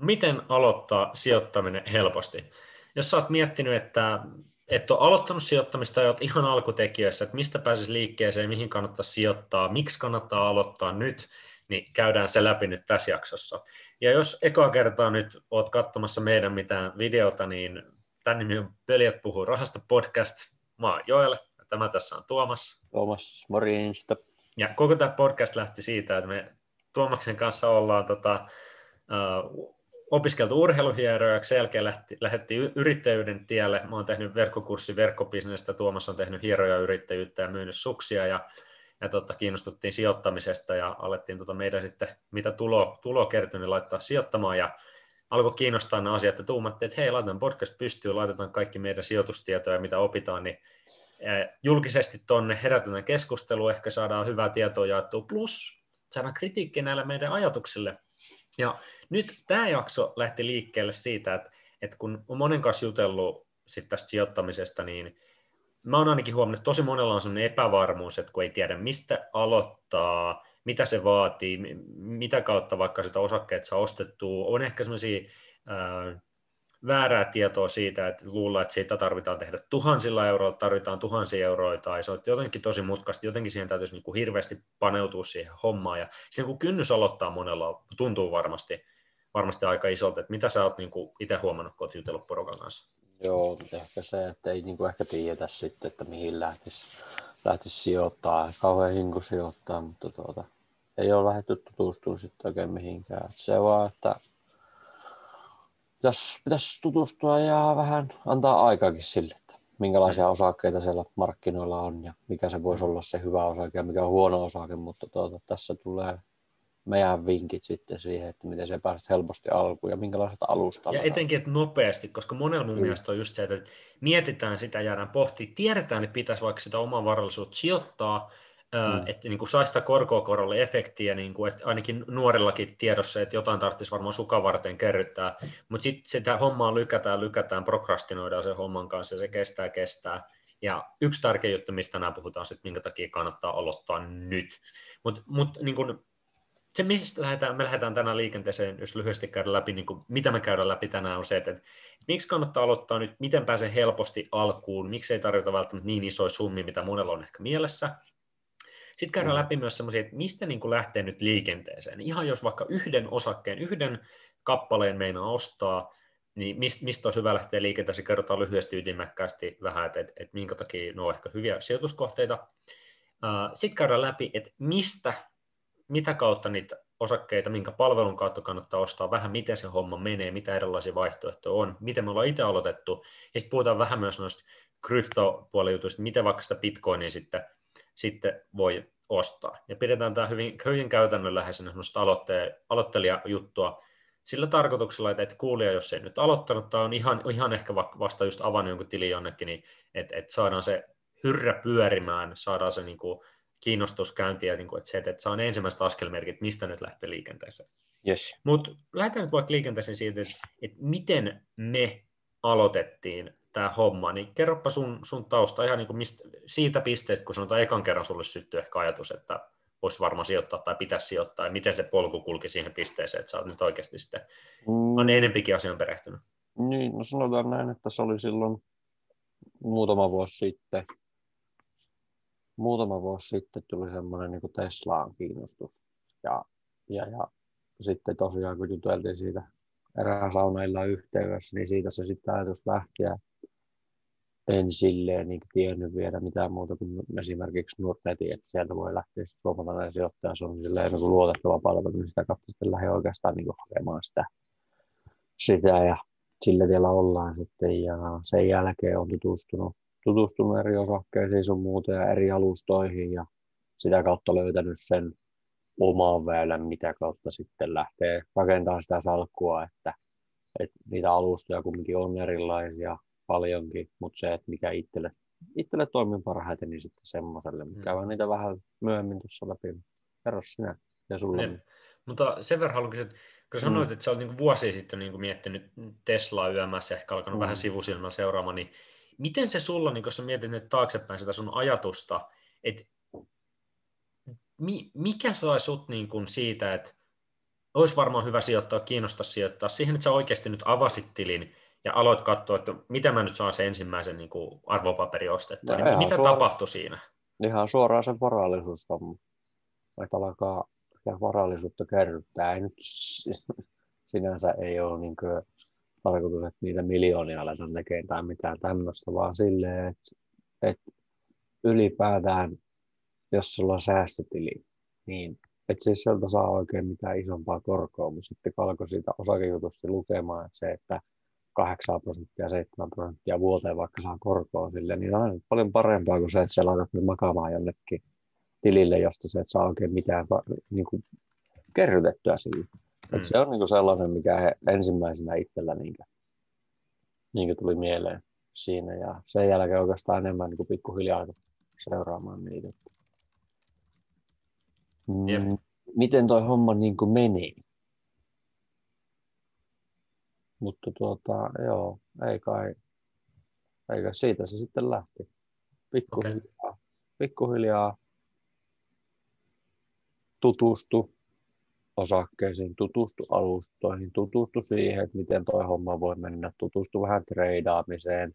Miten aloittaa sijoittaminen helposti? Jos sä oot miettinyt, että et ole aloittanut sijoittamista ja olet ihan alkutekijöissä, että mistä pääsisi liikkeeseen, mihin kannattaa sijoittaa, miksi kannattaa aloittaa nyt, niin käydään se läpi nyt tässä jaksossa. Ja jos ekaa kertaa nyt oot katsomassa meidän mitään videota, niin tämän nimi on Peliät puhuu rahasta podcast. Mä oon Joel, ja tämä tässä on Tuomas. Tuomas, morjesta. Ja koko tämä podcast lähti siitä, että me Tuomaksen kanssa ollaan tota, uh, opiskeltu urheiluhieroja, sen jälkeen lähti, lähdettiin yrittäjyyden tielle. Mä oon tehnyt verkkokurssi verkkobisnestä, Tuomas on tehnyt hieroja yrittäjyyttä ja myynyt suksia ja, ja totta, kiinnostuttiin sijoittamisesta ja alettiin tota meidän sitten, mitä tulo, tulo kertyi, niin laittaa sijoittamaan ja alkoi kiinnostaa nämä asiat ja tuumattiin, että hei, laitetaan podcast pystyyn, laitetaan kaikki meidän sijoitustietoja, mitä opitaan, niin julkisesti tuonne herätetään keskustelua, ehkä saadaan hyvää tietoa jaettua, plus saadaan kritiikkiä näille meidän ajatuksille. Ja nyt tämä jakso lähti liikkeelle siitä, että, että kun on monen kanssa jutellut sit tästä sijoittamisesta, niin mä oon ainakin huomannut, että tosi monella on sellainen epävarmuus, että kun ei tiedä mistä aloittaa, mitä se vaatii, mitä kautta vaikka sitä osakkeet saa ostettua, on ehkä sellaisia väärää tietoa siitä, että luulla, että siitä tarvitaan tehdä tuhansilla euroilla, tarvitaan tuhansia euroja, tai se on jotenkin tosi mutkasti, jotenkin siihen täytyisi niin kuin hirveästi paneutua siihen hommaan, ja siinä kun kynnys aloittaa monella, tuntuu varmasti, varmasti aika isolta, että mitä sä oot niin kuin itse huomannut, kun oot jutellut porukan kanssa? Joo, ehkä se, että ei niin kuin ehkä tiedetä sitten, että mihin lähtisi, lähtisi sijoittaa, kauhean hinku sijoittaa, mutta tuota, ei ole lähdetty tutustumaan sitten oikein mihinkään. Se vaan, että pitäisi, pitäisi tutustua ja vähän antaa aikaakin sille, että minkälaisia osakkeita siellä markkinoilla on ja mikä se voisi olla se hyvä osake ja mikä on huono osake, mutta tuota, tässä tulee meidän vinkit sitten siihen, että miten se pääset helposti alkuun ja minkälaiset alustalla. Ja etenkin, että nopeasti, koska monella mun mm. mielestä on just se, että mietitään sitä, jäädään pohtimaan, tiedetään, että pitäisi vaikka sitä omaa varallisuutta sijoittaa, mm. että niin kuin saisi sitä korkoa korolle efektiä, niin kuin, että ainakin nuorillakin tiedossa, että jotain tarvitsisi varmaan sukavarteen kerryttää, mutta sitten sitä hommaa lykätään, lykätään, prokrastinoidaan sen homman kanssa ja se kestää, kestää. Ja yksi tärkeä juttu, mistä tänään puhutaan, että minkä takia kannattaa aloittaa nyt. Mutta mut, niin se, mistä lähdetään, me lähdetään tänään liikenteeseen, jos lyhyesti käydä läpi, niin kuin, mitä me käydään läpi tänään, on se, että, että miksi kannattaa aloittaa nyt, miten pääsee helposti alkuun, miksi ei tarvita välttämättä niin isoja summia, mitä monella on ehkä mielessä, sitten käydään mm. läpi myös semmoisia, että mistä niin kuin lähtee nyt liikenteeseen. Ihan jos vaikka yhden osakkeen, yhden kappaleen meinaa ostaa, niin mistä, mistä olisi hyvä lähteä liikenteeseen, kerrotaan lyhyesti ytimekkäästi vähän, että, että, että minkä takia ne on ehkä hyviä sijoituskohteita. Sitten käydään läpi, että mistä, mitä kautta niitä osakkeita, minkä palvelun kautta kannattaa ostaa, vähän miten se homma menee, mitä erilaisia vaihtoehtoja on, miten me ollaan itse aloitettu, ja sitten puhutaan vähän myös noista kryptopuolijutuista, miten vaikka sitä bitcoinia sitten sitten voi ostaa. Ja pidetään tämä hyvin, hyvin käytännönläheisenä aloitte, aloittelijajuttua sillä tarkoituksella, että, että kuulija, jos ei nyt aloittanut tai on ihan, ihan ehkä vasta just avannut jonkun tilin jonnekin, niin että, että saadaan se hyrrä pyörimään, saadaan se niin kuin, kiinnostus käyntiä, niin kuin, että se, että, saa ne ensimmäiset askelmerkit, mistä nyt lähtee liikenteeseen. Yes. Mutta lähdetään nyt vaikka liikenteeseen siitä, että, että miten me aloitettiin tämä homma, niin kerropa sun, sun tausta ihan niin kuin mistä, siitä pisteestä, kun sanotaan ekan kerran sulle syttyi ehkä ajatus, että voisi varmaan sijoittaa tai pitäisi sijoittaa, ja miten se polku kulki siihen pisteeseen, että sä oot nyt oikeasti sitten mm. on enempikin asian perehtynyt. Niin, no sanotaan näin, että se oli silloin muutama vuosi sitten, muutama vuosi sitten tuli semmoinen niin Teslaan kiinnostus. Ja, ja, ja sitten tosiaan, kun juteltiin siitä erään saunailla yhteydessä, niin siitä se sitten ajatus lähti. Ja en silleen niin tiennyt vielä mitään muuta kuin esimerkiksi Nordnetin, että sieltä voi lähteä suomalainen sijoittaja, se on silleen niin luotettava palvelu, niin sitä kautta sitten lähde oikeastaan niin hakemaan sitä, sitä ja sillä tiellä ollaan sitten ja sen jälkeen on tutustunut, tutustunut eri osakkeisiin sun muuta ja eri alustoihin ja sitä kautta löytänyt sen oman väylän, mitä kautta sitten lähtee rakentamaan sitä salkkua, että, että niitä alustoja kumminkin on erilaisia, paljonkin, mutta se, että mikä itselle, itselle toimii parhaiten, niin sitten semmoiselle. Mm. Käydään niitä vähän myöhemmin tuossa läpi. Kerro sinä ja sulla. Niin. Mutta sen verran haluan kysyä, kun sanoit, mm. että sä olet niin vuosia sitten niin miettinyt Teslaa yömässä, ehkä alkanut mm. vähän sivusilmällä seuraamaan, niin miten se sulla, niin kun sä mietit nyt taaksepäin sitä sun ajatusta, että mi, mikä sai sut niin kuin siitä, että olisi varmaan hyvä sijoittaa, kiinnostaa sijoittaa siihen, että sä oikeasti nyt avasit tilin ja aloit katsoa, että mitä mä nyt saan sen ensimmäisen niin kuin arvopaperi ostettua. No, niin mitä suora, tapahtui siinä? Ihan suoraan se varallisuusvamma. Että alkaa varallisuutta kerryttää. Ei nyt sinänsä ei ole niin kuin, tarkoitus, että niitä miljoonia aletaan tekemään tai mitään tämmöistä, vaan silleen, että, että ylipäätään, jos sulla on säästötili, niin et siis sieltä saa oikein mitään isompaa korkoa, mutta sitten alkoi siitä osakejutusta lukemaan, että se, että 8 prosenttia, 7 prosenttia vuoteen vaikka saa korkoa sille, niin on paljon parempaa kuin se, että laitat nyt makaamaan jonnekin tilille, josta se et saa oikein mitään niin kuin, kerrytettyä sille. Mm. Et se on niin kuin sellainen, mikä he ensimmäisenä itsellä niin kuin, niin kuin tuli mieleen siinä. Ja sen jälkeen oikeastaan enemmän niin kuin pikkuhiljaa seuraamaan niitä. Mm, miten toi homma niin kuin meni? Mutta tuota, joo, ei kai, eikä siitä se sitten lähti. Pikkuhiljaa, okay. pikkuhiljaa tutustu osakkeisiin, tutustu alustoihin, tutustu siihen, että miten tuo homma voi mennä, tutustu vähän treidaamiseen,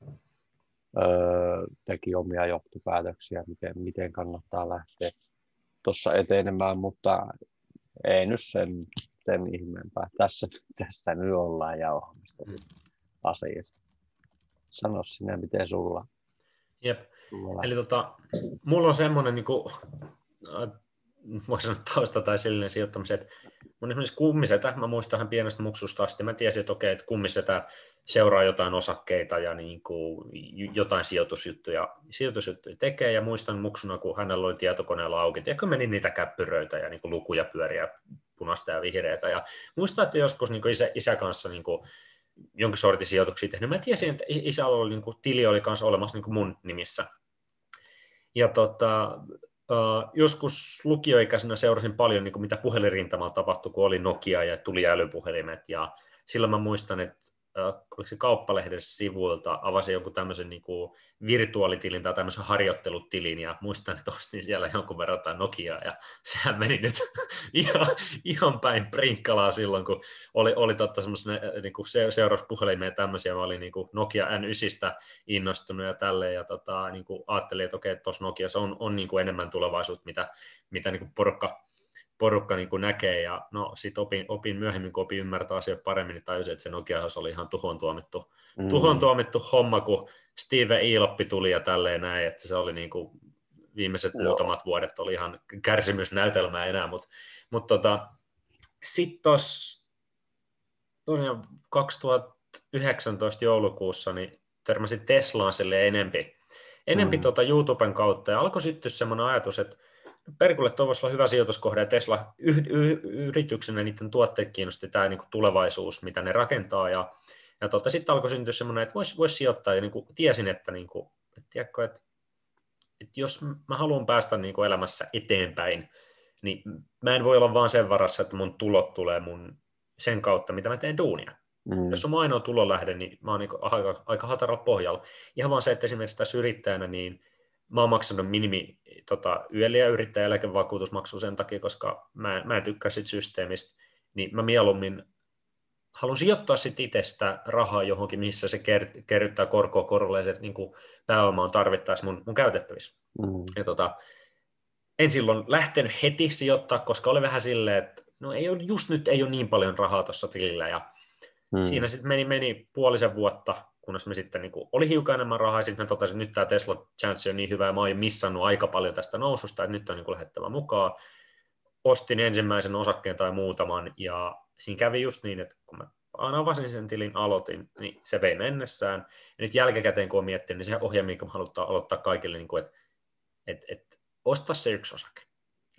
öö, teki omia johtopäätöksiä, miten, miten kannattaa lähteä tuossa etenemään, mutta ei nyt sen, sen ihmeempää. Tässä, tässä nyt ollaan jauhamassa mm. asiasta. Sano sinä, miten sulla. Jep. Sulla Eli tota, mulla on semmoinen niin kuin, voisi sanoa tausta tai sellainen sijoittamisen, että mun esimerkiksi kummisetä, mä muistan pienestä muksusta asti, mä tiesin, että okei, että kummisetä seuraa jotain osakkeita ja niin kuin jotain sijoitusjuttuja, sijoitusjuttuja tekee, ja muistan muksuna, kun hänellä oli tietokoneella auki, ja meni niitä käppyröitä ja niin kuin lukuja pyöriä punaista ja vihreätä, ja muistan, että joskus niin kuin isä, isä kanssa niin kuin jonkin sortin sijoituksia tehnyt, mä tiesin, että isä oli, niin kuin, tili oli kanssa olemassa niin kuin mun nimissä, ja tota, Uh, joskus lukioikäisenä seurasin paljon, niin kuin mitä puhelinrintamalla tapahtui, kun oli Nokia ja tuli älypuhelimet. Ja silloin mä muistan, että oliko se kauppalehden sivuilta, avasi jonkun tämmöisen niin kuin virtuaalitilin tai tämmöisen harjoittelutilin, ja muistan, että ostin siellä jonkun verran jotain Nokiaa, ja sehän meni nyt ihan, ihan päin prinkkalaa silloin, kun oli, oli totta semmoisen niin kuin ja tämmöisiä, mä olin niin kuin Nokia N9 innostunut ja tälleen, ja tota, niin kuin ajattelin, että okei, tuossa Nokiassa on, on niin kuin enemmän tulevaisuutta, mitä, mitä niin kuin porukka porukka niin kuin näkee, ja no sit opin, opin myöhemmin, kun opin ymmärtää asioita paremmin, niin tajusin, että se Nokia oli ihan tuhon tuomittu, mm. tuhon tuomittu homma, kun Steve Iloppi tuli ja tälleen näin, että se oli niin kuin viimeiset Joo. muutamat vuodet oli ihan kärsimysnäytelmää enää, mutta mut tota, sitten tuossa tosiaan 2019 joulukuussa niin törmäsin Teslaan sille enempi, enempi mm. tota YouTuben kautta ja alkoi syttyä semmoinen ajatus, että Perkulle tuo voisi olla hyvä sijoituskohde, ja Tesla y- y- yrityksenä niiden tuotteet kiinnosti tämä niin kuin tulevaisuus, mitä ne rakentaa, ja, ja tota, sitten alkoi syntyä semmoinen, että voisi vois sijoittaa, ja niin kuin tiesin, että, niin kuin, että, tiedätkö, että, että jos mä haluan päästä niin kuin elämässä eteenpäin, niin mä en voi olla vaan sen varassa, että mun tulot tulee mun sen kautta, mitä mä teen duunia. Mm. Jos on ainoa tulolähde, niin mä oon niin aika, aika hataralla pohjalla. Ihan vaan se, että esimerkiksi tässä yrittäjänä, niin mä oon maksanut minimi tota, yöllä ja yrittäjäeläkevakuutusmaksu sen takia, koska mä, mä en tykkää siitä systeemistä, niin mä mieluummin haluan sijoittaa sitten itsestä rahaa johonkin, missä se ker- kerryttää korkoa korolle, ja niin pääoma on tarvittaessa mun, mun käytettävissä. Mm. Ja tota, en silloin lähtenyt heti sijoittaa, koska oli vähän silleen, että no ei ole, just nyt ei ole niin paljon rahaa tuossa tilillä, ja mm. siinä sitten meni, meni puolisen vuotta, kunnes me sitten niin kuin, oli hiukan enemmän rahaa, ja sitten me totesin, että nyt tämä Tesla Chance on niin hyvä, ja mä oon missannut aika paljon tästä noususta, että nyt on niin kuin, lähettävä mukaan. Ostin ensimmäisen osakkeen tai muutaman, ja siinä kävi just niin, että kun mä avasin sen tilin, aloitin, niin se vei mennessään. Ja nyt jälkikäteen, kun olen miettinyt, niin se ohje, minkä halutaan aloittaa kaikille, niin kuin, että, että, että osta se yksi osake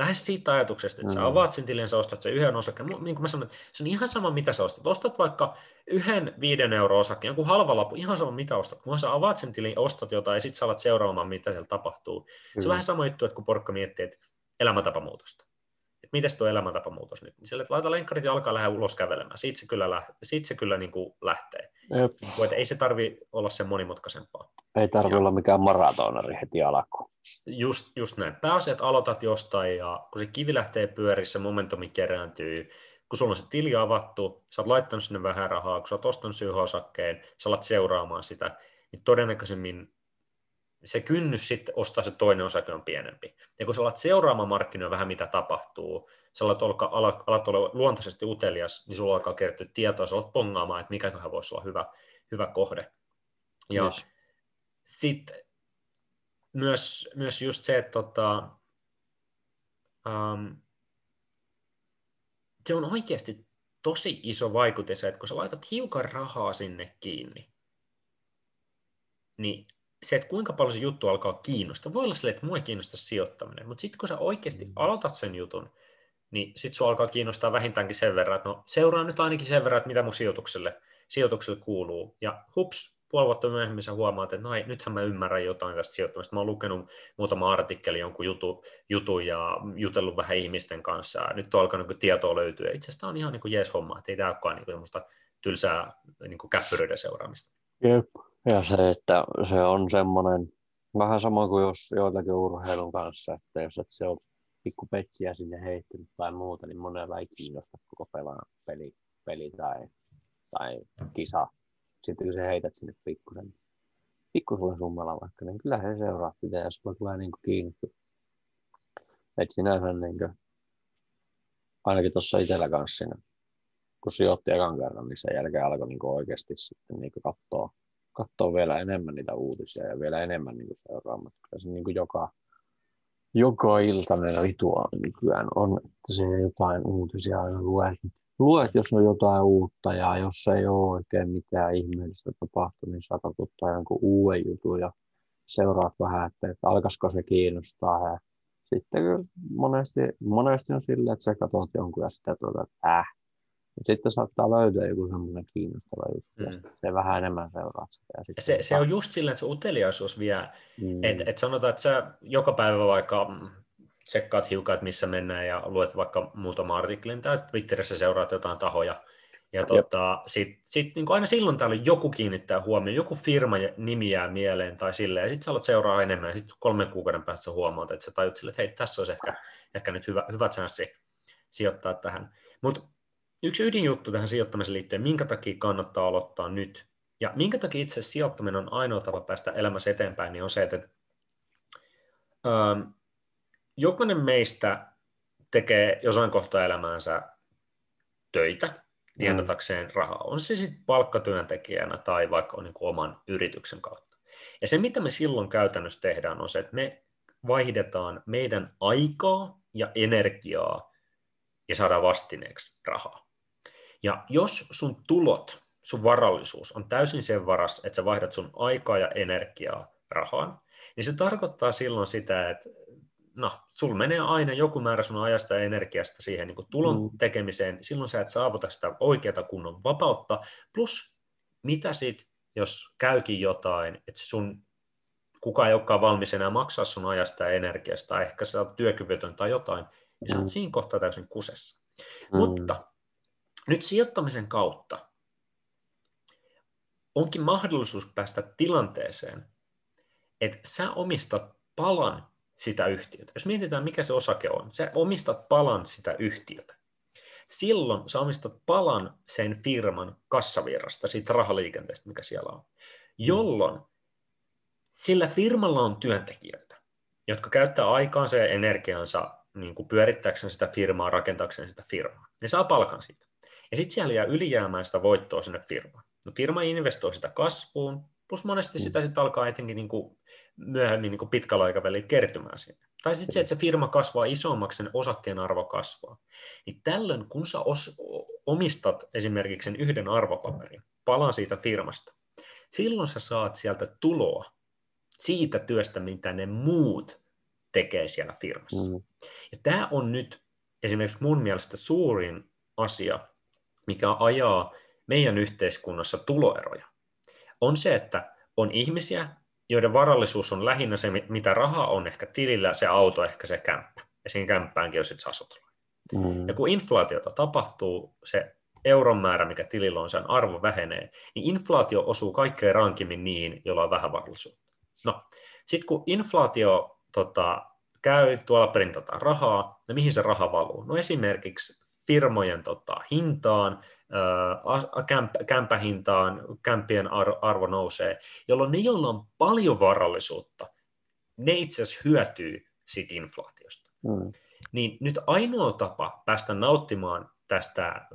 lähes siitä ajatuksesta, että mm. sä avaat sen tilin, sä ostat sen yhden osakkeen. Niin kuin mä sanoin, että se on ihan sama, mitä sä ostat. Ostat vaikka yhden viiden euro osakkeen, jonkun halva lappu, ihan sama, mitä ostat. Kun sä avaat sen tilin, ostat jotain ja sitten sä alat seuraamaan, mitä siellä tapahtuu. Mm. Se on vähän sama juttu, että kun porukka miettii, että elämäntapamuutosta. Miten tuo elämäntapamuutos nyt? Niin sille, että laita lenkkarit ja alkaa lähteä ulos kävelemään. Siitä se kyllä, lähtee, siitä se kyllä niin kuin lähtee. Jep. Niin että ei se tarvi olla sen monimutkaisempaa. Ei tarvi olla mikään maratonari heti alkuun. Just, just näin. Pääasiat aloitat jostain ja kun se kivi lähtee pyörissä, momentumi kerääntyy, kun sulla on se tili avattu, sä oot laittanut sinne vähän rahaa, kun sä oot ostanut sen osakkeen, sä alat seuraamaan sitä, niin todennäköisemmin se kynnys sitten ostaa se toinen osake on pienempi. Ja kun sä alat seuraamaan markkinoilla vähän mitä tapahtuu, sä alat, olla, alat, alat olla luontaisesti utelias, niin sulla alkaa kertyä tietoa, sä alat pongaamaan, että mikäköhän voisi olla hyvä, hyvä kohde. Ja yes. sitten myös, myös just se, että tota, um, se on oikeasti tosi iso vaikutus, että kun sä laitat hiukan rahaa sinne kiinni, niin se, että kuinka paljon se juttu alkaa kiinnostaa. Voi olla sille, että mua ei kiinnosta sijoittaminen, mutta sitten kun sä oikeasti mm. aloitat sen jutun, niin sitten sua alkaa kiinnostaa vähintäänkin sen verran, että no seuraa nyt ainakin sen verran, että mitä mun sijoitukselle, sijoitukselle kuuluu. Ja hups, puoli vuotta myöhemmin sä huomaat, että no ei, nythän mä ymmärrän jotain tästä sijoittamista. Mä oon lukenut muutama artikkeli, jonkun jutu, jutun ja jutellut vähän ihmisten kanssa. Ja nyt on alkanut niin tietoa löytyä. Itse asiassa tämä on ihan niin kuin jees homma, että ei tämä olekaan niin semmoista tylsää niin kuin käppyryyden seuraamista. Jep. Ja se, että se on semmoinen, vähän sama kuin jos joitakin urheilun kanssa, että jos et se on pikku petsiä sinne heittänyt tai muuta, niin monella ei kiinnosta koko pelaa, peli, peli tai, tai kisa. Sitten kun sä heität sinne pikkusen, pikkusella summalla vaikka, niin kyllä he seuraa sitä ja sulla tulee niin kuin kiinnostus. Et sinänsä niin kuin, ainakin tuossa itsellä kanssa siinä, kun sijoitti ekan kerran, niin sen jälkeen alkoi niin oikeasti sitten niin kuin katsoa, katsoa vielä enemmän niitä uutisia ja vielä enemmän niin seuraamaan. Kyllä se niin joka, joka iltainen rituaali nykyään on, että se jotain uutisia aina luet. Luet, jos on jotain uutta ja jos ei ole oikein mitään ihmeellistä tapahtunut, niin saatat ottaa jonkun uuden jutun ja seuraat vähän, että, että alkaisiko se kiinnostaa. Ja sitten monesti, monesti on silleen, että sä katsot jonkun ja sitten tuota, että äh, sitten saattaa löytyä joku semmoinen kiinnostava juttu, mm. se vähän enemmän seuraa sitä. Ja ja se, se on just silleen, että se uteliaisuus vie, mm. että et sanotaan, että sä joka päivä vaikka tsekkaat hiukan, että missä mennään ja luet vaikka muutama artikkelin tai Twitterissä seuraat jotain tahoja, ja tota, sitten sit, niin aina silloin täällä joku kiinnittää huomioon, joku firma nimi jää mieleen tai silleen, ja sitten sä alat seuraa enemmän, ja sitten kolmen kuukauden päästä sä huomaat, että sä tajut silleen, että hei, tässä olisi ehkä, ehkä nyt hyvä, hyvä chanssi sijoittaa tähän. Mutta yksi ydinjuttu tähän sijoittamiseen liittyen, minkä takia kannattaa aloittaa nyt, ja minkä takia itse sijoittaminen on ainoa tapa päästä elämässä eteenpäin, niin on se, että ähm, jokainen meistä tekee jossain kohtaa elämäänsä töitä tienatakseen mm. rahaa. On se sitten palkkatyöntekijänä tai vaikka on niin oman yrityksen kautta. Ja se, mitä me silloin käytännössä tehdään, on se, että me vaihdetaan meidän aikaa ja energiaa ja saadaan vastineeksi rahaa. Ja jos sun tulot, sun varallisuus on täysin sen varas, että sä vaihdat sun aikaa ja energiaa rahaan, niin se tarkoittaa silloin sitä, että no, sul menee aina joku määrä sun ajasta ja energiasta siihen niin tulon mm. tekemiseen, silloin sä et saavuta sitä oikeata kunnon vapautta, plus mitä sit, jos käykin jotain, että sun kukaan ei olekaan valmis enää maksaa sun ajasta ja energiasta, ehkä sä oot työkyvytön tai jotain, niin sä oot mm. siinä kohtaa täysin kusessa. Mm. Mutta nyt sijoittamisen kautta onkin mahdollisuus päästä tilanteeseen, että sä omistat palan sitä yhtiötä. Jos mietitään, mikä se osake on, sä omistat palan sitä yhtiötä. Silloin sä omistat palan sen firman kassavirrasta, siitä rahaliikenteestä, mikä siellä on. Jolloin sillä firmalla on työntekijöitä, jotka käyttää aikaansa ja energiansa niin kuin pyörittääkseen sitä firmaa, rakentaakseen sitä firmaa. Ne saa palkan siitä. Ja sitten siellä jää ylijäämäistä voittoa sinne firmaan. No, firma investoi sitä kasvuun, plus monesti mm. sitä sitten alkaa etenkin niin kuin myöhemmin niin kuin pitkällä aikavälillä kertymään sinne. Tai sitten se, että se firma kasvaa isommaksi, sen osakkeen arvo kasvaa. Niin tällöin, kun sä os, omistat esimerkiksi sen yhden arvopaperin, palan siitä firmasta, silloin sä saat sieltä tuloa siitä työstä, mitä ne muut tekee siellä firmassa. Mm. Ja tämä on nyt esimerkiksi mun mielestä suurin asia, mikä ajaa meidän yhteiskunnassa tuloeroja, on se, että on ihmisiä, joiden varallisuus on lähinnä se, mitä rahaa on ehkä tilillä, se auto, ehkä se kämppä. Ja siinä kämppäänkin on sitten asuntolo. Mm. Ja kun inflaatiota tapahtuu, se euron määrä, mikä tilillä on, sen arvo vähenee, niin inflaatio osuu kaikkein rankimmin niin, joilla on vähän varallisuutta. No, sitten kun inflaatio tota, käy, tuolla printataan rahaa, no mihin se raha valuu? No esimerkiksi firmojen tota, hintaan, ää, kämp, kämpähintaan, kämpien arvo, arvo nousee, jolloin ne, joilla on paljon varallisuutta, ne itse asiassa hyötyy siitä inflaatiosta. Mm. Niin nyt ainoa tapa päästä nauttimaan tästä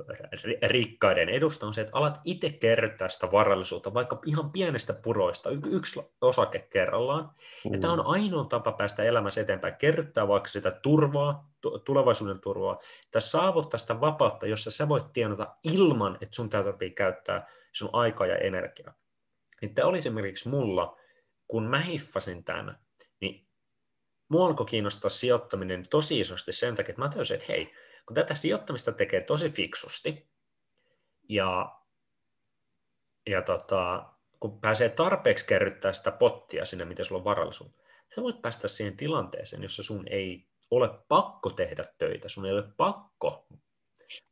rikkaiden edusta on se, että alat itse kerryttää sitä varallisuutta, vaikka ihan pienestä puroista, yksi osake kerrallaan. Mm. Ja tämä on ainoa tapa päästä elämässä eteenpäin, kerryttää vaikka sitä turvaa, tulevaisuuden turvaa, tai saavuttaa sitä vapautta, jossa sä voit tienata ilman, että sun täytyy käyttää sun aikaa ja energiaa. Niin tämä oli esimerkiksi mulla, kun mä hiffasin tämän, niin mua alkoi kiinnostaa sijoittaminen tosi isosti sen takia, että mä tajusin, että hei, kun tätä sijoittamista tekee tosi fiksusti, ja, ja tota, kun pääsee tarpeeksi kerryttää sitä pottia sinne, miten sulla on varallisuutta, sä voit päästä siihen tilanteeseen, jossa sun ei ole pakko tehdä töitä, sun ei ole pakko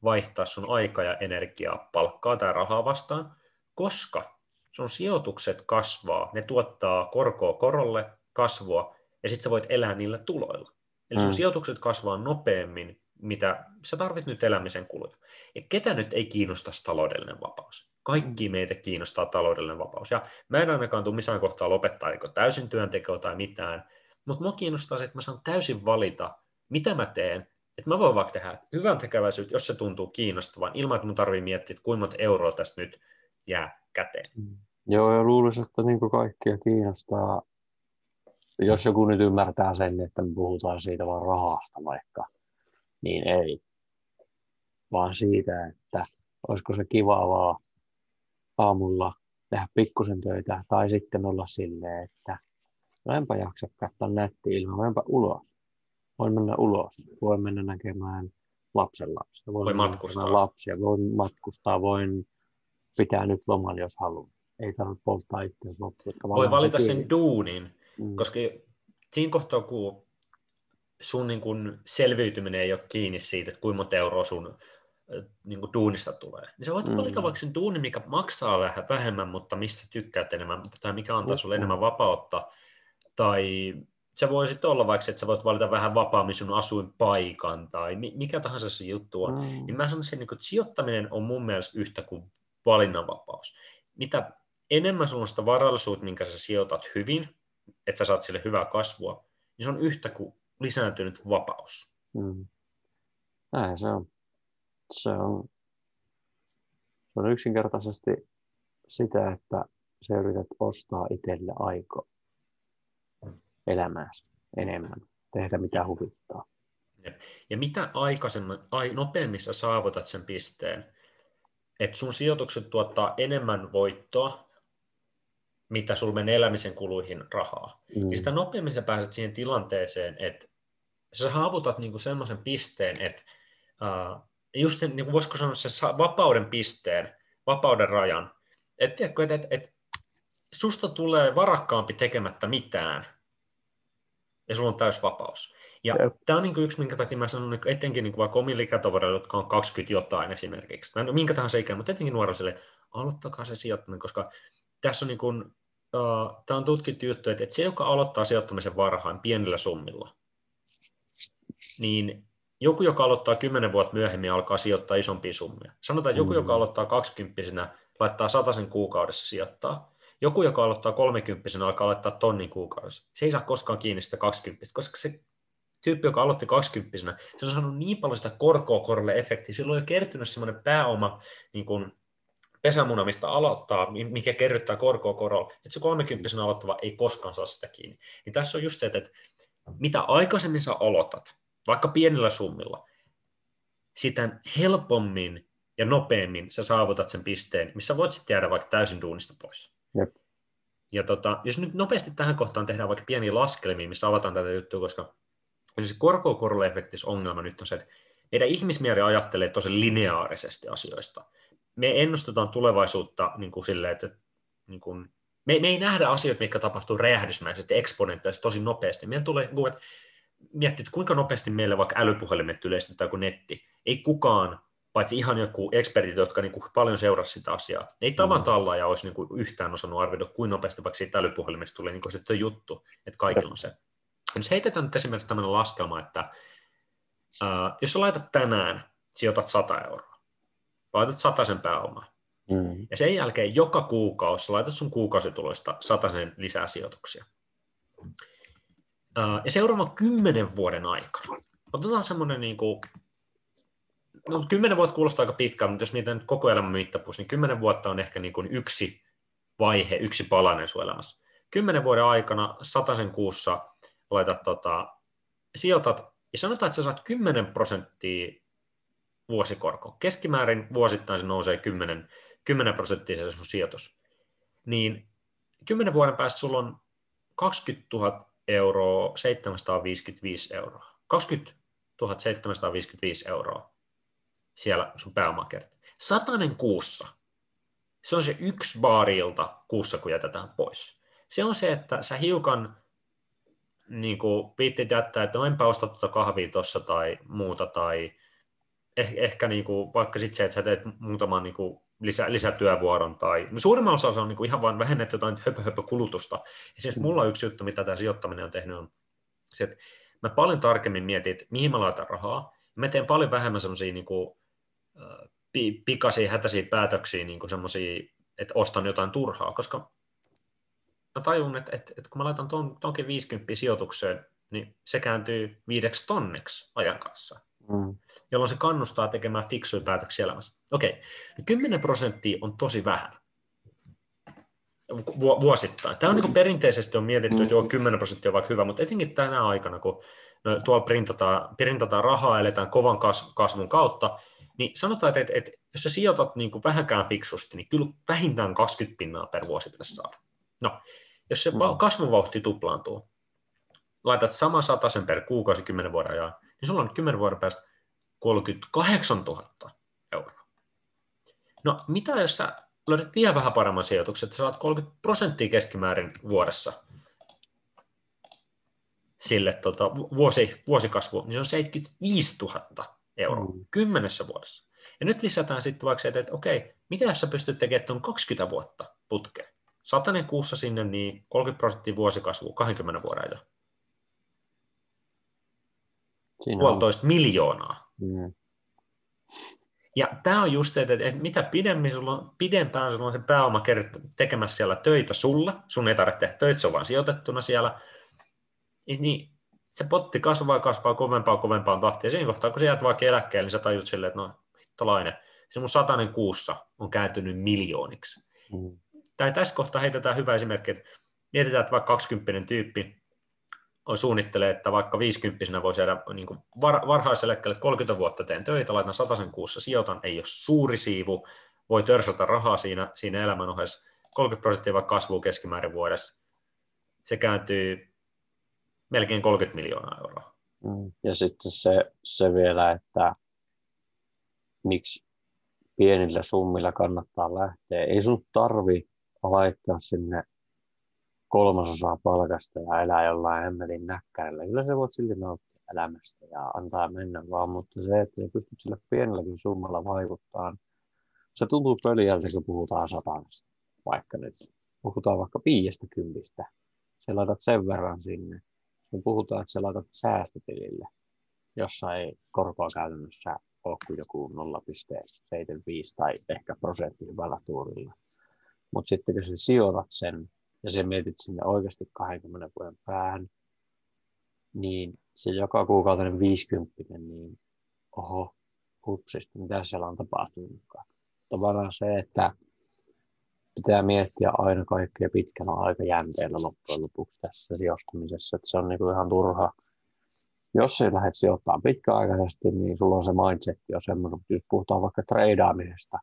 vaihtaa sun aika ja energiaa palkkaa tai rahaa vastaan, koska sun sijoitukset kasvaa, ne tuottaa korkoa korolle, kasvua, ja sitten sä voit elää niillä tuloilla. Eli sun mm. sijoitukset kasvaa nopeammin mitä sä tarvit nyt elämisen kuluja. Ja ketä nyt ei kiinnosta taloudellinen vapaus? Kaikki mm. meitä kiinnostaa taloudellinen vapaus. Ja mä en ainakaan tule missään kohtaa lopettaa täysin työntekoa tai mitään, mutta mua kiinnostaa se, että mä saan täysin valita, mitä mä teen, että mä voin vaikka tehdä hyvän tekeväisyyttä, jos se tuntuu kiinnostavan, ilman että mun tarvii miettiä, että kuinka monta euroa tästä nyt jää käteen. Mm. Joo, ja luulisin, että niin kaikkia kiinnostaa, jos joku nyt ymmärtää sen, että me puhutaan siitä vaan rahasta vaikka, niin ei. Vaan siitä, että olisiko se kiva vaan aamulla tehdä pikkusen töitä tai sitten olla silleen, että no enpä jaksa katsoa nätti ilman, menpä ulos. Voin mennä ulos, voin mennä näkemään lapsen lapsia, voin Voi matkustaa. lapsia, voin matkustaa, voin pitää nyt loman, jos haluan. Ei tarvitse polttaa itse loppuun. Voi valita sen duunin, mm. koska siinä kohtaa, kun sun niin kun selviytyminen ei ole kiinni siitä, että kuinka monta euroa sun niin kuin duunista tulee. Niin sä voit mm. valita vaikka sen duunin, mikä maksaa vähän vähemmän, mutta mistä tykkäät enemmän, tai mikä antaa sulle enemmän vapautta. Tai se voisi olla vaikka, että sä voit valita vähän vapaammin sun asuinpaikan, tai mikä tahansa se juttu on. Mm. Niin mä sanoisin, että sijoittaminen on mun mielestä yhtä kuin valinnanvapaus. Mitä enemmän sulla on sitä varallisuutta, minkä sä sijoitat hyvin, että sä saat sille hyvää kasvua, niin se on yhtä kuin lisääntynyt vapaus. Mm. Näin se on. Se on, se on yksinkertaisesti sitä, että sä yrität ostaa itselle aiko elämääsi enemmän, tehdä mitä huvittaa. Ja, ja mitä aikaisemmin, ai, nopeammin sä saavutat sen pisteen, että sun sijoitukset tuottaa enemmän voittoa mitä sulla menee elämisen kuluihin rahaa. Mm. Ja sitä nopeammin sä pääset siihen tilanteeseen, että sä saavutat niinku semmoisen pisteen, että uh, just sen, niinku voisiko sanoa sen vapauden pisteen, vapauden rajan, että et, et, et, susta tulee varakkaampi tekemättä mitään, ja sulla on täys vapaus. Ja tämä on niin yksi, minkä takia mä sanon niin etenkin niin vaikka omille ikätovereille, jotka on 20 jotain esimerkiksi, tai no, minkä tahansa ikään, mutta etenkin nuorille, aloittakaa se sijoittaminen, koska tässä on, niin kuin, uh, tämä on tutkittu juttu, että, että se, joka aloittaa sijoittamisen varhain pienillä summilla, niin joku, joka aloittaa 10 vuotta myöhemmin, alkaa sijoittaa isompia summia. Sanotaan, että joku, mm. joka aloittaa 20 laittaa sen kuukaudessa sijoittaa. Joku, joka aloittaa 30 alkaa laittaa tonnin kuukaudessa. Se ei saa koskaan kiinni sitä 20 koska se tyyppi, joka aloitti 20 se on saanut niin paljon sitä korkoa korolle efektiä. Silloin on jo kertynyt semmoinen pääoma niin kuin pesämuna, mistä aloittaa, mikä kerryttää korkoa korolla, että se 30 aloittava ei koskaan saa sitä kiinni. Niin tässä on just se, että mitä aikaisemmin sä aloitat, vaikka pienillä summilla, sitä helpommin ja nopeammin sä saavutat sen pisteen, missä voit sitten jäädä vaikka täysin duunista pois. Jep. Ja tota, jos nyt nopeasti tähän kohtaan tehdään vaikka pieniä laskelmia, missä avataan tätä juttua, koska se korko ongelma nyt on se, että meidän ihmismieli ajattelee tosi lineaarisesti asioista me ennustetaan tulevaisuutta niin kuin silleen, että niin kuin, me, me ei nähdä asioita, mitkä tapahtuu räjähdysmäisesti, eksponentiaalisesti, tosi nopeasti. Meillä tulee, että miettii, että kuinka nopeasti meille vaikka älypuhelimet yleistyy kuin netti. Ei kukaan, paitsi ihan joku ekspertit, jotka niin kuin paljon seurasi sitä asiaa, ei tavan mm. talla ja olisi niin kuin yhtään osannut arvioida, kuinka nopeasti vaikka siitä älypuhelimesta tulee niin kuin se juttu, että kaikilla on se. Jos heitetään nyt esimerkiksi tämmöinen laskelma, että uh, jos sä laitat tänään sijoitat 100 euroa. Laitat 100 sen pääomaa. Mm. Ja sen jälkeen joka kuukausi laitat sun kuukausituloista 100 sen lisää sijoituksia. Ja seuraavan kymmenen vuoden aikana, otetaan semmoinen niin kuin, no kymmenen vuotta kuulostaa aika pitkään, mutta jos mietitään nyt koko elämän mittapuus, niin kymmenen vuotta on ehkä niin kuin yksi vaihe, yksi palanen sun elämässä. Kymmenen vuoden aikana sen kuussa laitat tota, sijoitat, ja sanotaan, että sä saat 10 prosenttia vuosikorko. Keskimäärin vuosittain se nousee 10, 10 prosenttia se sun sijoitus. Niin 10 vuoden päästä sulla on 20 000 euroa 755 euroa. 20 755 euroa siellä sun pääomakerty. Satanen kuussa. Se on se yksi baarilta kuussa, kun jätetään pois. Se on se, että sä hiukan niin kuin, viittit jättää, että no enpä osta tuota kahvia tuossa tai muuta, tai eh, ehkä niin kuin, vaikka sitten se, että sä teet muutaman niin kuin, lisä, lisätyövuoron, tai no, suurimmalla osalla se on niin kuin, ihan vain vähennetty jotain höpö, höpö kulutusta. Ja siis mulla yksi juttu, mitä tämä sijoittaminen on tehnyt, on se, että mä paljon tarkemmin mietin, että mihin mä laitan rahaa. Mä teen paljon vähemmän semmoisia niin kuin, pikaisia, hätäisiä päätöksiä, niin semmoisia, että ostan jotain turhaa, koska mä tajun, että, että, että kun mä laitan ton, tonkin 50 sijoitukseen, niin se kääntyy viideksi tonniksi ajan kanssa, mm. jolloin se kannustaa tekemään fiksuja päätöksiä elämässä. Okei, 10 prosenttia on tosi vähän vuosittain. Tämä on niin perinteisesti on mietitty, että joo, 10 prosenttia on vaikka hyvä, mutta etenkin tänä aikana, kun no, tuolla printataan, printataan rahaa, eletään kovan kasvun kautta, niin sanotaan, että, että, että jos sä sijoitat niin kuin vähänkään fiksusti, niin kyllä vähintään 20 pinnaa per vuosi pitäisi saada. No, jos se mm. kasvuvauhti tuplaantuu, laitat saman sen per kuukausi 10 vuoden ajan, niin sulla on 10 vuoden päästä 38 000 euroa. No mitä jos sä löydät vielä vähän paremman sijoituksen, että sä saat 30 prosenttia keskimäärin vuodessa sille tota, vuosi, vuosikasvu, niin se on 75 000 euroa mm. kymmenessä vuodessa. Ja nyt lisätään sitten vaikka se, että, että okei, mitä jos sä pystyt tekemään tuon 20 vuotta putkeen? Satanen kuussa sinne, niin 30 prosenttia vuosikasvu 20 vuoden ajan. Puolitoista miljoonaa. Mm. Ja tämä on just se, että, että mitä pidemmin sulla on, pidempään sulla on se pääoma tekemässä siellä töitä sulle, sun ei tarvitse tehdä töitä, se on vaan sijoitettuna siellä, niin se potti kasvaa kasvaa kovempaa kovempaan tahtia. Ja siinä kohtaa, kun sä jäät vaikka eläkkeelle, niin sä tajut silleen, että no hittolainen, se mun satanen kuussa on kääntynyt miljooniksi. Mm. Tai tässä kohtaa heitetään hyvä esimerkki, että mietitään, että vaikka 20 tyyppi on suunnittelee, että vaikka 50 voisi jäädä niin var, varhaiseläkkeelle, 30 vuotta teen töitä, laitan satasen kuussa, sijoitan, ei ole suuri siivu, voi törsätä rahaa siinä, siinä elämän ohessa, 30 prosenttia vaikka kasvuu keskimäärin vuodessa. Se kääntyy melkein 30 miljoonaa euroa. Mm. Ja sitten se, se vielä, että miksi pienillä summilla kannattaa lähteä. Ei sun tarvi laittaa sinne kolmasosaa palkasta ja elää jollain hemmelin näkkärillä. Kyllä sä voit silti nauttia elämästä ja antaa mennä vaan, mutta se, että sä pystyt sillä pienelläkin summalla vaikuttaa, se tuntuu pöliältä, kun puhutaan satanasta, vaikka nyt puhutaan vaikka viiestä kympistä. Sä laitat sen verran sinne. Sitten puhutaan, että sä laitat säästötilille, jossa ei korkoa käytännössä ole kuin joku 0,75 tai ehkä prosentti hyvällä tuurilla. Mutta sitten kun sä sijoitat sen ja sä mietit sinne oikeasti 20 vuoden päähän, niin se joka kuukautinen 50, niin oho, hupsista, mitä siellä on tapahtunut. Tavallaan se, että pitää miettiä aina kaikkea pitkällä aikajänteellä loppujen lopuksi tässä sijoittamisessa, että se on niinku ihan turha. Jos sä lähdet sijoittamaan pitkäaikaisesti, niin sulla on se mindset jo semmoinen, jos puhutaan vaikka treidaamisesta,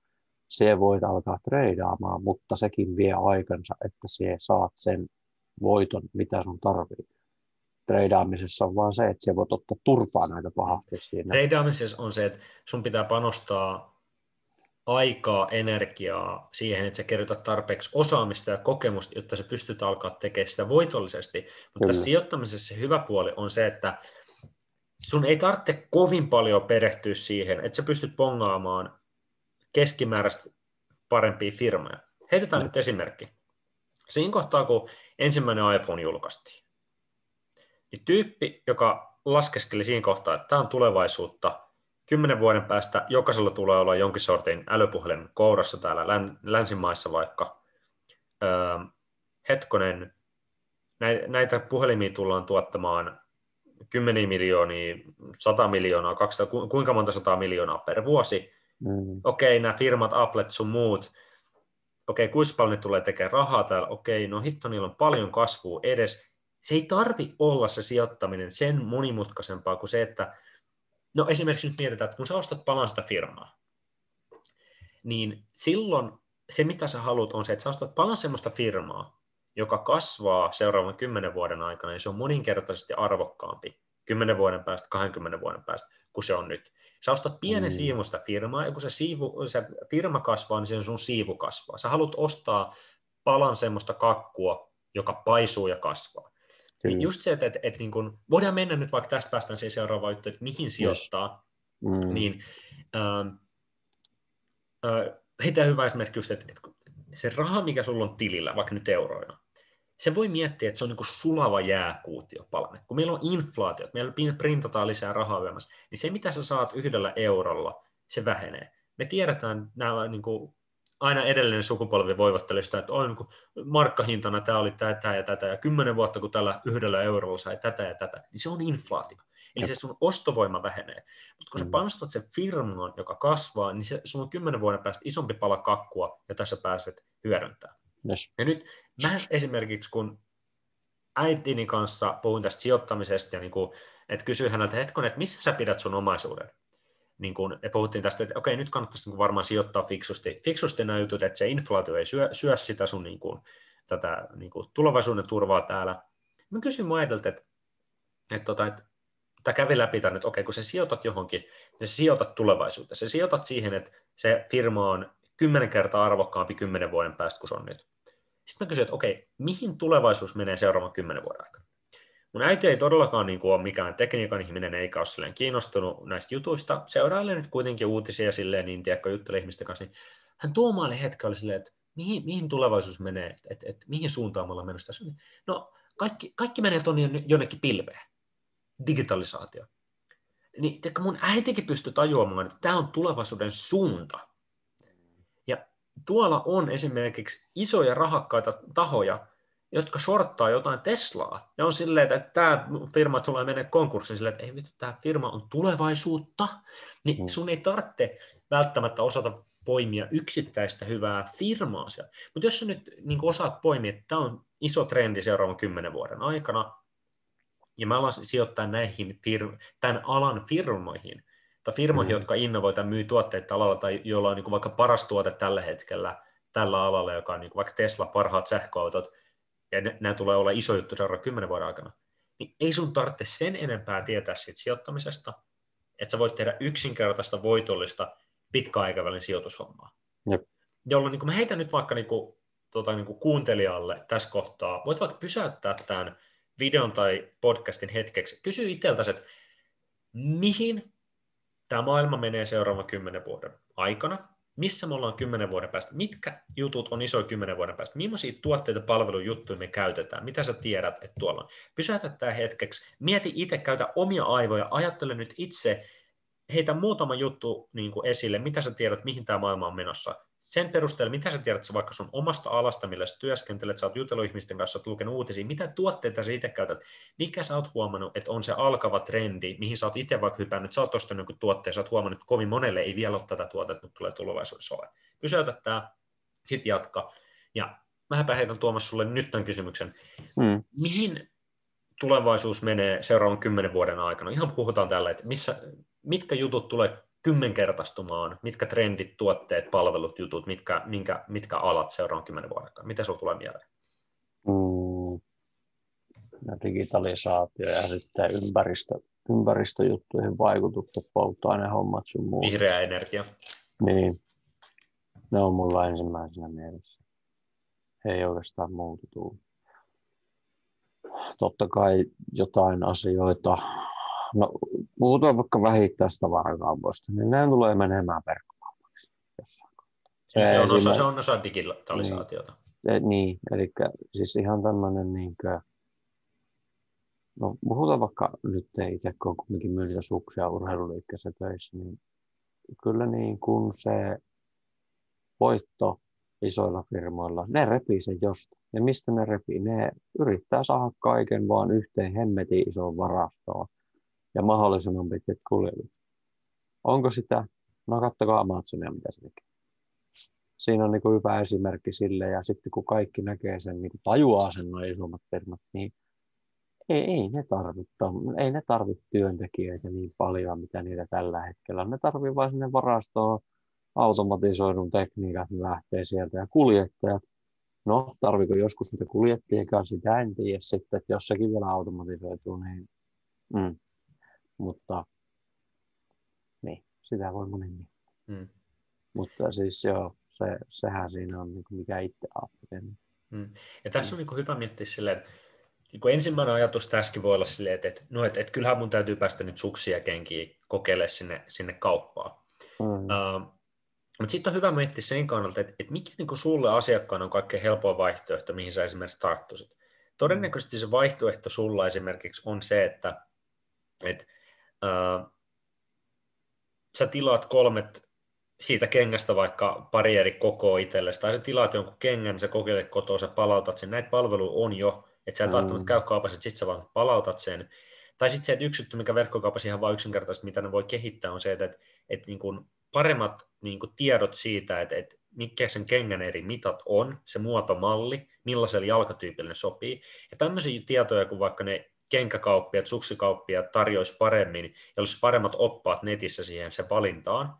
se voit alkaa treidaamaan, mutta sekin vie aikansa, että sä saat sen voiton, mitä sun tarvii. Treidaamisessa on vaan se, että sä voit ottaa turpaa näitä pahasti siinä. Treidaamisessa on se, että sun pitää panostaa aikaa, energiaa siihen, että sä kerrotat tarpeeksi osaamista ja kokemusta, jotta sä pystyt alkaa tekemään sitä voitollisesti. Mutta tässä sijoittamisessa se hyvä puoli on se, että sun ei tarvitse kovin paljon perehtyä siihen, että sä pystyt pongaamaan keskimääräistä parempia firmoja. Heitetään mm. nyt esimerkki. Siinä kohtaa, kun ensimmäinen iPhone julkaistiin, niin tyyppi, joka laskeskeli siinä kohtaa, että tämä on tulevaisuutta, kymmenen vuoden päästä jokaisella tulee olla jonkin sortin älypuhelin kourassa täällä länsimaissa vaikka. Öö, hetkonen, näitä puhelimia tullaan tuottamaan 10 miljoonia, 100 miljoonaa, 200, kuinka monta sataa miljoonaa per vuosi. Mm. Okei, nämä firmat, Applet sun muut, okei, kuinka paljon ne tulee tekemään rahaa täällä, okei, no hitto, niillä on paljon kasvua edes. Se ei tarvi olla se sijoittaminen sen monimutkaisempaa kuin se, että no esimerkiksi nyt mietitään, että kun sä ostat palan sitä firmaa, niin silloin se, mitä sä haluat, on se, että sä ostat palan semmoista firmaa, joka kasvaa seuraavan kymmenen vuoden aikana, niin se on moninkertaisesti arvokkaampi 10 vuoden päästä, 20 vuoden päästä, kuin se on nyt. Sä ostat pienen mm. siivusta firmaa, ja kun se, siivu, se firma kasvaa, niin sen sun siivu kasvaa. Sä haluat ostaa palan semmoista kakkua, joka paisuu ja kasvaa. Niin just se, että, että, että niin kun, voidaan mennä nyt vaikka tästä päästään siihen seuraavaan juttuun, että mihin sijoittaa, yes. mm. niin äh, äh, heitä hyvä esimerkki just, että, että se raha, mikä sulla on tilillä, vaikka nyt euroina, se voi miettiä, että se on niin kuin sulava jääkuutiopalanen. Kun meillä on inflaatio, meillä printataan lisää rahaa yömässä, niin se, mitä sä saat yhdellä eurolla, se vähenee. Me tiedetään nämä niin kuin, aina edellinen sukupolvi voivotteli sitä, että on niin kuin, markkahintana tämä oli tätä ja tätä, ja kymmenen vuotta kun tällä yhdellä eurolla sai tätä ja tätä, niin se on inflaatio. Eli se sun ostovoima vähenee. Mutta kun sä mm. panostat sen firmaan, joka kasvaa, niin se, sun on kymmenen vuoden päästä isompi pala kakkua, ja tässä pääset hyödyntämään. Yes. Ja nyt mä esimerkiksi, kun äitini kanssa puhuin tästä sijoittamisesta, ja niin kuin, että kysyin häneltä hetken, että missä sä pidät sun omaisuuden? Niin kun, ja puhuttiin tästä, että okei, nyt kannattaisi niin varmaan sijoittaa fiksusti. Fiksusti nämä jutut, että se inflaatio ei syö, syö sitä sun niin kuin, tätä niin kuin tulevaisuuden turvaa täällä. Mä kysyin mun äidiltä, että, että, tota, että tämä kävi läpi tämän, että okei, kun sä sijoitat johonkin, niin sä sijoitat tulevaisuuteen. Sä sijoitat siihen, että se firma on kymmenen kertaa arvokkaampi kymmenen vuoden päästä kuin se on nyt. Sitten mä kysyin, että okei, mihin tulevaisuus menee seuraavan kymmenen vuoden aikana? Mun äiti ei todellakaan niin kuin ole mikään tekniikan ihminen, eikä ole silleen kiinnostunut näistä jutuista. Seurailee nyt kuitenkin uutisia silleen, niin tiedätkö, juttelee ihmisten kanssa. Niin hän tuomaili oli silleen, että mihin, mihin tulevaisuus menee, että, että, että mihin suuntaan me ollaan menossa. No, kaikki, kaikki menee tuonne jonnekin pilveen. Digitalisaatio. Niin tiedätkö, mun äitikin pystyy tajuamaan, että tämä on tulevaisuuden suunta tuolla on esimerkiksi isoja rahakkaita tahoja, jotka shorttaa jotain Teslaa, ja on silleen, että tämä firma tulee mennä konkurssiin silleen, että ei vittu, tämä firma on tulevaisuutta, niin mm. sun ei tarvitse välttämättä osata poimia yksittäistä hyvää firmaa siellä. Mutta jos sä nyt niin osaat poimia, että tämä on iso trendi seuraavan kymmenen vuoden aikana, ja mä alan sijoittaa näihin fir- tämän alan firmoihin, tai firmoihin, mm. jotka innovoivat ja myy tuotteita alalla, tai joilla on niin kuin vaikka paras tuote tällä hetkellä tällä alalla, joka on niin kuin vaikka Tesla, parhaat sähköautot, ja ne, nämä tulee olla iso juttu seuraavan kymmenen vuoden aikana, niin ei sun tarvitse sen enempää tietää siitä sijoittamisesta, että sä voit tehdä yksinkertaista, voitollista, pitkäaikavälin sijoitushommaa. Jep. Jolloin niin kuin mä heitän nyt vaikka niin kuin, tota, niin kuin kuuntelijalle tässä kohtaa, voit vaikka pysäyttää tämän videon tai podcastin hetkeksi, kysy itseltäsi, että mihin tämä maailma menee seuraavan kymmenen vuoden aikana, missä me ollaan kymmenen vuoden päästä, mitkä jutut on isoja kymmenen vuoden päästä, millaisia tuotteita, palvelujuttuja me käytetään, mitä sä tiedät, että tuolla on. Pysäytä tämä hetkeksi, mieti itse, käytä omia aivoja, ajattele nyt itse, heitä muutama juttu niin kuin esille, mitä sä tiedät, mihin tämä maailma on menossa. Sen perusteella, mitä sä tiedät sä vaikka sun omasta alasta, millä sä työskentelet, sä oot jutellut ihmisten kanssa, oot lukenut uutisia, mitä tuotteita sä itse käytät, mikä sä oot huomannut, että on se alkava trendi, mihin sä oot itse vaikka hypännyt, sä oot ostanut jonkun tuotteen, sä oot huomannut, että kovin monelle ei vielä ole tätä tuotetta, mutta tulee tulevaisuudessa ole. Pysäytä tämä, sitten jatka. Ja mähänpä heitän Tuomas sulle nyt tämän kysymyksen. Hmm. Mihin tulevaisuus menee seuraavan kymmenen vuoden aikana? Ihan puhutaan tällä, että missä, mitkä jutut tulee kymmenkertaistumaan, mitkä trendit, tuotteet, palvelut, jutut, mitkä, minkä, mitkä alat seuraavan kymmenen vuoden aikana? Mitä sinulla tulee mieleen? Mm, digitalisaatio ja sitten ympäristö, ympäristöjuttuihin vaikutukset, polttoainehommat sun muu. Vihreä energia. Niin, ne on mulla ensimmäisenä mielessä. Ei oikeastaan muuta tule. Totta kai jotain asioita, no puhutaan vaikka vähittäistavarakaupoista, niin ne tulee menemään verkkokaupaksi jossain se, se, on osa, se on osa digitalisaatiota. Niin, niin eli siis ihan tämmöinen niin kuin, No puhutaan vaikka nyt itse, kun on kuitenkin myynyt suksia urheiluliikkeessä töissä, niin kyllä niin kuin se voitto isoilla firmoilla, ne repii sen josta. Ja mistä ne repii? Ne yrittää saada kaiken vaan yhteen hemmetin isoon varastoon ja mahdollisimman pitkät kuljetukset. Onko sitä? No katsokaa Amazonia, mitä se tekee. Siinä on niin kuin hyvä esimerkki sille, ja sitten kun kaikki näkee sen, niin kuin tajuaa sen noin isommat firmat, niin ei, ei ne tarvitse, ei ne tarvitse työntekijöitä niin paljon, mitä niitä tällä hetkellä on. Ne tarvitsevat vain sinne varastoon automatisoidun tekniikat, ne lähtee sieltä ja kuljettajat. No, tarviko joskus niitä kuljettajia, sitä en tiedä sitten, että jos sekin vielä automatisoituu, niin mm. Mutta niin, sitä voi moni miettiä. Mm. Mutta siis joo, se, sehän siinä on, niin kuin mikä itse ajattelee. Mm. Ja tässä on niin kuin hyvä miettiä silleen, niin kuin ensimmäinen ajatus tässäkin voi olla silleen, että, että, no, että, että kyllähän mun täytyy päästä nyt suksia kenkiä kokeilemaan sinne, sinne kauppaan. Mm. Uh, mutta sitten on hyvä miettiä sen kannalta, että, että mikä niin sulle asiakkaana on kaikkein helpoin vaihtoehto, mihin sä esimerkiksi tarttuisit. Todennäköisesti se vaihtoehto sulla esimerkiksi on se, että, että uh, sä tilaat kolmet siitä kengästä vaikka pari eri kokoa itsellesi, tai sä tilaat jonkun kengän, sä kokeilet kotoa, sä palautat sen. Näitä palveluja on jo, että sä et mm. käy kaupassa, että sit sä vaan palautat sen. Tai sitten se, että yksi juttu, mikä verkkokaupassa ihan vaan yksinkertaisesti, mitä ne voi kehittää, on se, että, että, että niin kuin paremmat niin kuin tiedot siitä, että, että mikä sen kengän eri mitat on, se muotomalli, millaiselle jalkatyypille ne sopii. Ja tämmöisiä tietoja, kun vaikka ne kenkäkauppiat, suksikauppiat tarjoaisi paremmin ja olisi paremmat oppaat netissä siihen se valintaan,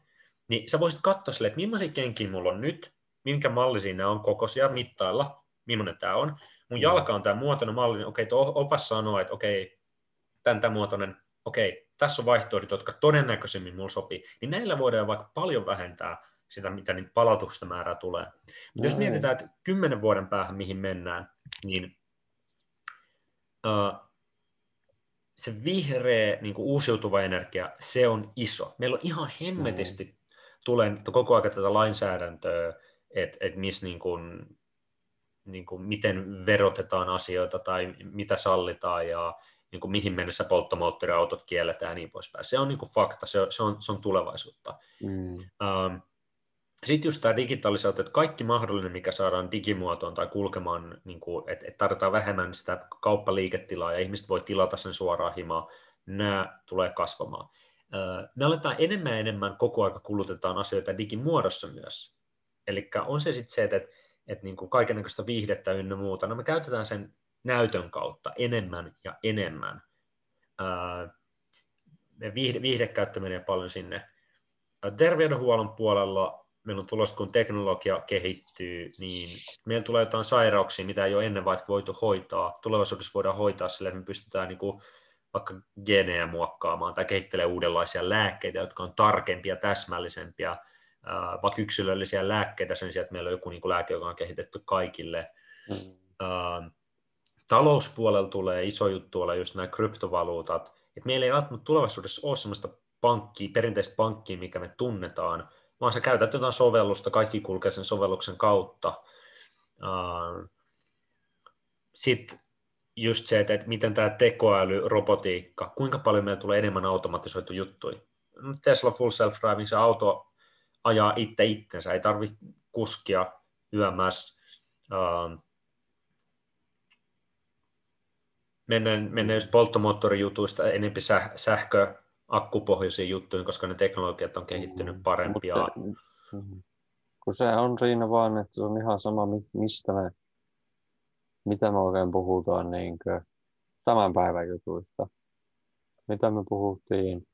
niin sä voisit katsoa sille, että millaisia kenkiä mulla on nyt, minkä malli siinä on kokoisia mittailla, millainen tämä on. Mun mm. jalka on tämä muotoinen malli, niin okei, tuo opas sanoo, että okei, tämän, tämän muotoinen, okei, tässä on vaihtoehdot, jotka todennäköisemmin mulla sopii, niin näillä voidaan vaikka paljon vähentää sitä, mitä niin palautuksesta määrää tulee. Mutta jos mietitään, että kymmenen vuoden päähän mihin mennään, niin uh, se vihreä niin kuin uusiutuva energia, se on iso. Meillä on ihan hemmetisti mm. tulee koko ajan tätä lainsäädäntöä, että et miss niin kuin, niin kuin miten verotetaan asioita tai mitä sallitaan ja niin kuin mihin mennessä polttomoottoriautot kielletään ja niin poispäin. Se on niin kuin fakta, se on, se on, se on tulevaisuutta. Mm. Ähm, sitten just tämä digitalisaatio, että kaikki mahdollinen, mikä saadaan digimuotoon tai kulkemaan, niin kuin, että, että tarvitaan vähemmän sitä kauppaliiketilaa ja ihmiset voi tilata sen suoraan himaa, nämä tulee kasvamaan. Me aletaan enemmän ja enemmän koko ajan kulutetaan asioita digimuodossa myös. Eli on se sitten se, että, että, että niin kaikenlaista viihdettä ynnä muuta, no me käytetään sen näytön kautta enemmän ja enemmän. Viihde, viihdekäyttö menee paljon sinne. Terveydenhuollon puolella meillä on tulossa, kun teknologia kehittyy, niin meillä tulee jotain sairauksia, mitä ei ole ennen vaikka voitu hoitaa. Tulevaisuudessa voidaan hoitaa sillä, että me pystytään niin kuin vaikka genejä muokkaamaan tai kehittelemään uudenlaisia lääkkeitä, jotka on tarkempia, täsmällisempiä, vaikka yksilöllisiä lääkkeitä sen sijaan, että meillä on joku niin kuin lääke, joka on kehitetty kaikille. Mm talouspuolella tulee iso juttu olla just nämä kryptovaluutat, että meillä ei välttämättä tulevaisuudessa ole sellaista pankkia, perinteistä pankkia, mikä me tunnetaan, vaan sä käytät jotain sovellusta, kaikki kulkee sen sovelluksen kautta. Sitten just se, että miten tämä tekoäly, robotiikka, kuinka paljon meillä tulee enemmän automatisoitu juttuja. Tesla Full Self-Driving, se auto ajaa itse itsensä, ei tarvitse kuskia yömässä mennään, mennään just polttomoottorijutuista enempi säh, sähkö, akkupohjaisiin juttuihin, koska ne teknologiat on kehittynyt mm, parempia. Se, mm. kun se on siinä vaan, että se on ihan sama, mistä me, mitä me oikein puhutaan niin tämän päivän jutuista. Mitä me puhuttiin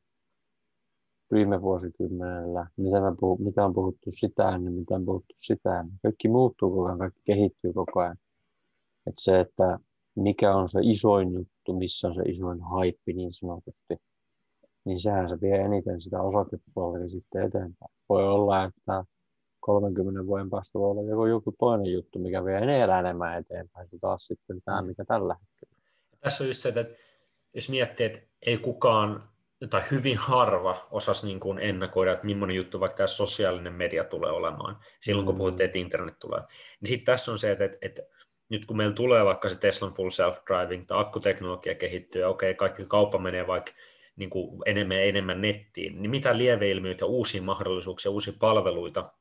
viime vuosikymmenellä, mitä, me puhu, mitä on puhuttu sitä ennen, mitä on puhuttu sitä ennen. Kaikki muuttuu koko ajan, kaikki kehittyy koko ajan. että se, että mikä on se isoin juttu, missä on se isoin haippi niin sanotusti, niin sehän se vie eniten sitä osakepuolta sitten eteenpäin. Voi olla, että 30 vuoden päästä voi olla joku, joku toinen juttu, mikä vie enää enemmän eteenpäin kuin taas sitten tämä, mm. mikä tällä hetkellä. Tässä on just se, että jos miettii, että ei kukaan tai hyvin harva osasi niin kuin ennakoida, että millainen juttu vaikka tämä sosiaalinen media tulee olemaan silloin, kun mm. puhuttiin, että internet tulee. Niin sitten tässä on se, että, että, että nyt kun meillä tulee vaikka se Teslan full self-driving tai akkuteknologia kehittyy, ja okei, kaikki kauppa menee vaikka niin kuin enemmän ja enemmän nettiin, niin mitä lieveilmiöitä, uusia mahdollisuuksia, uusia palveluita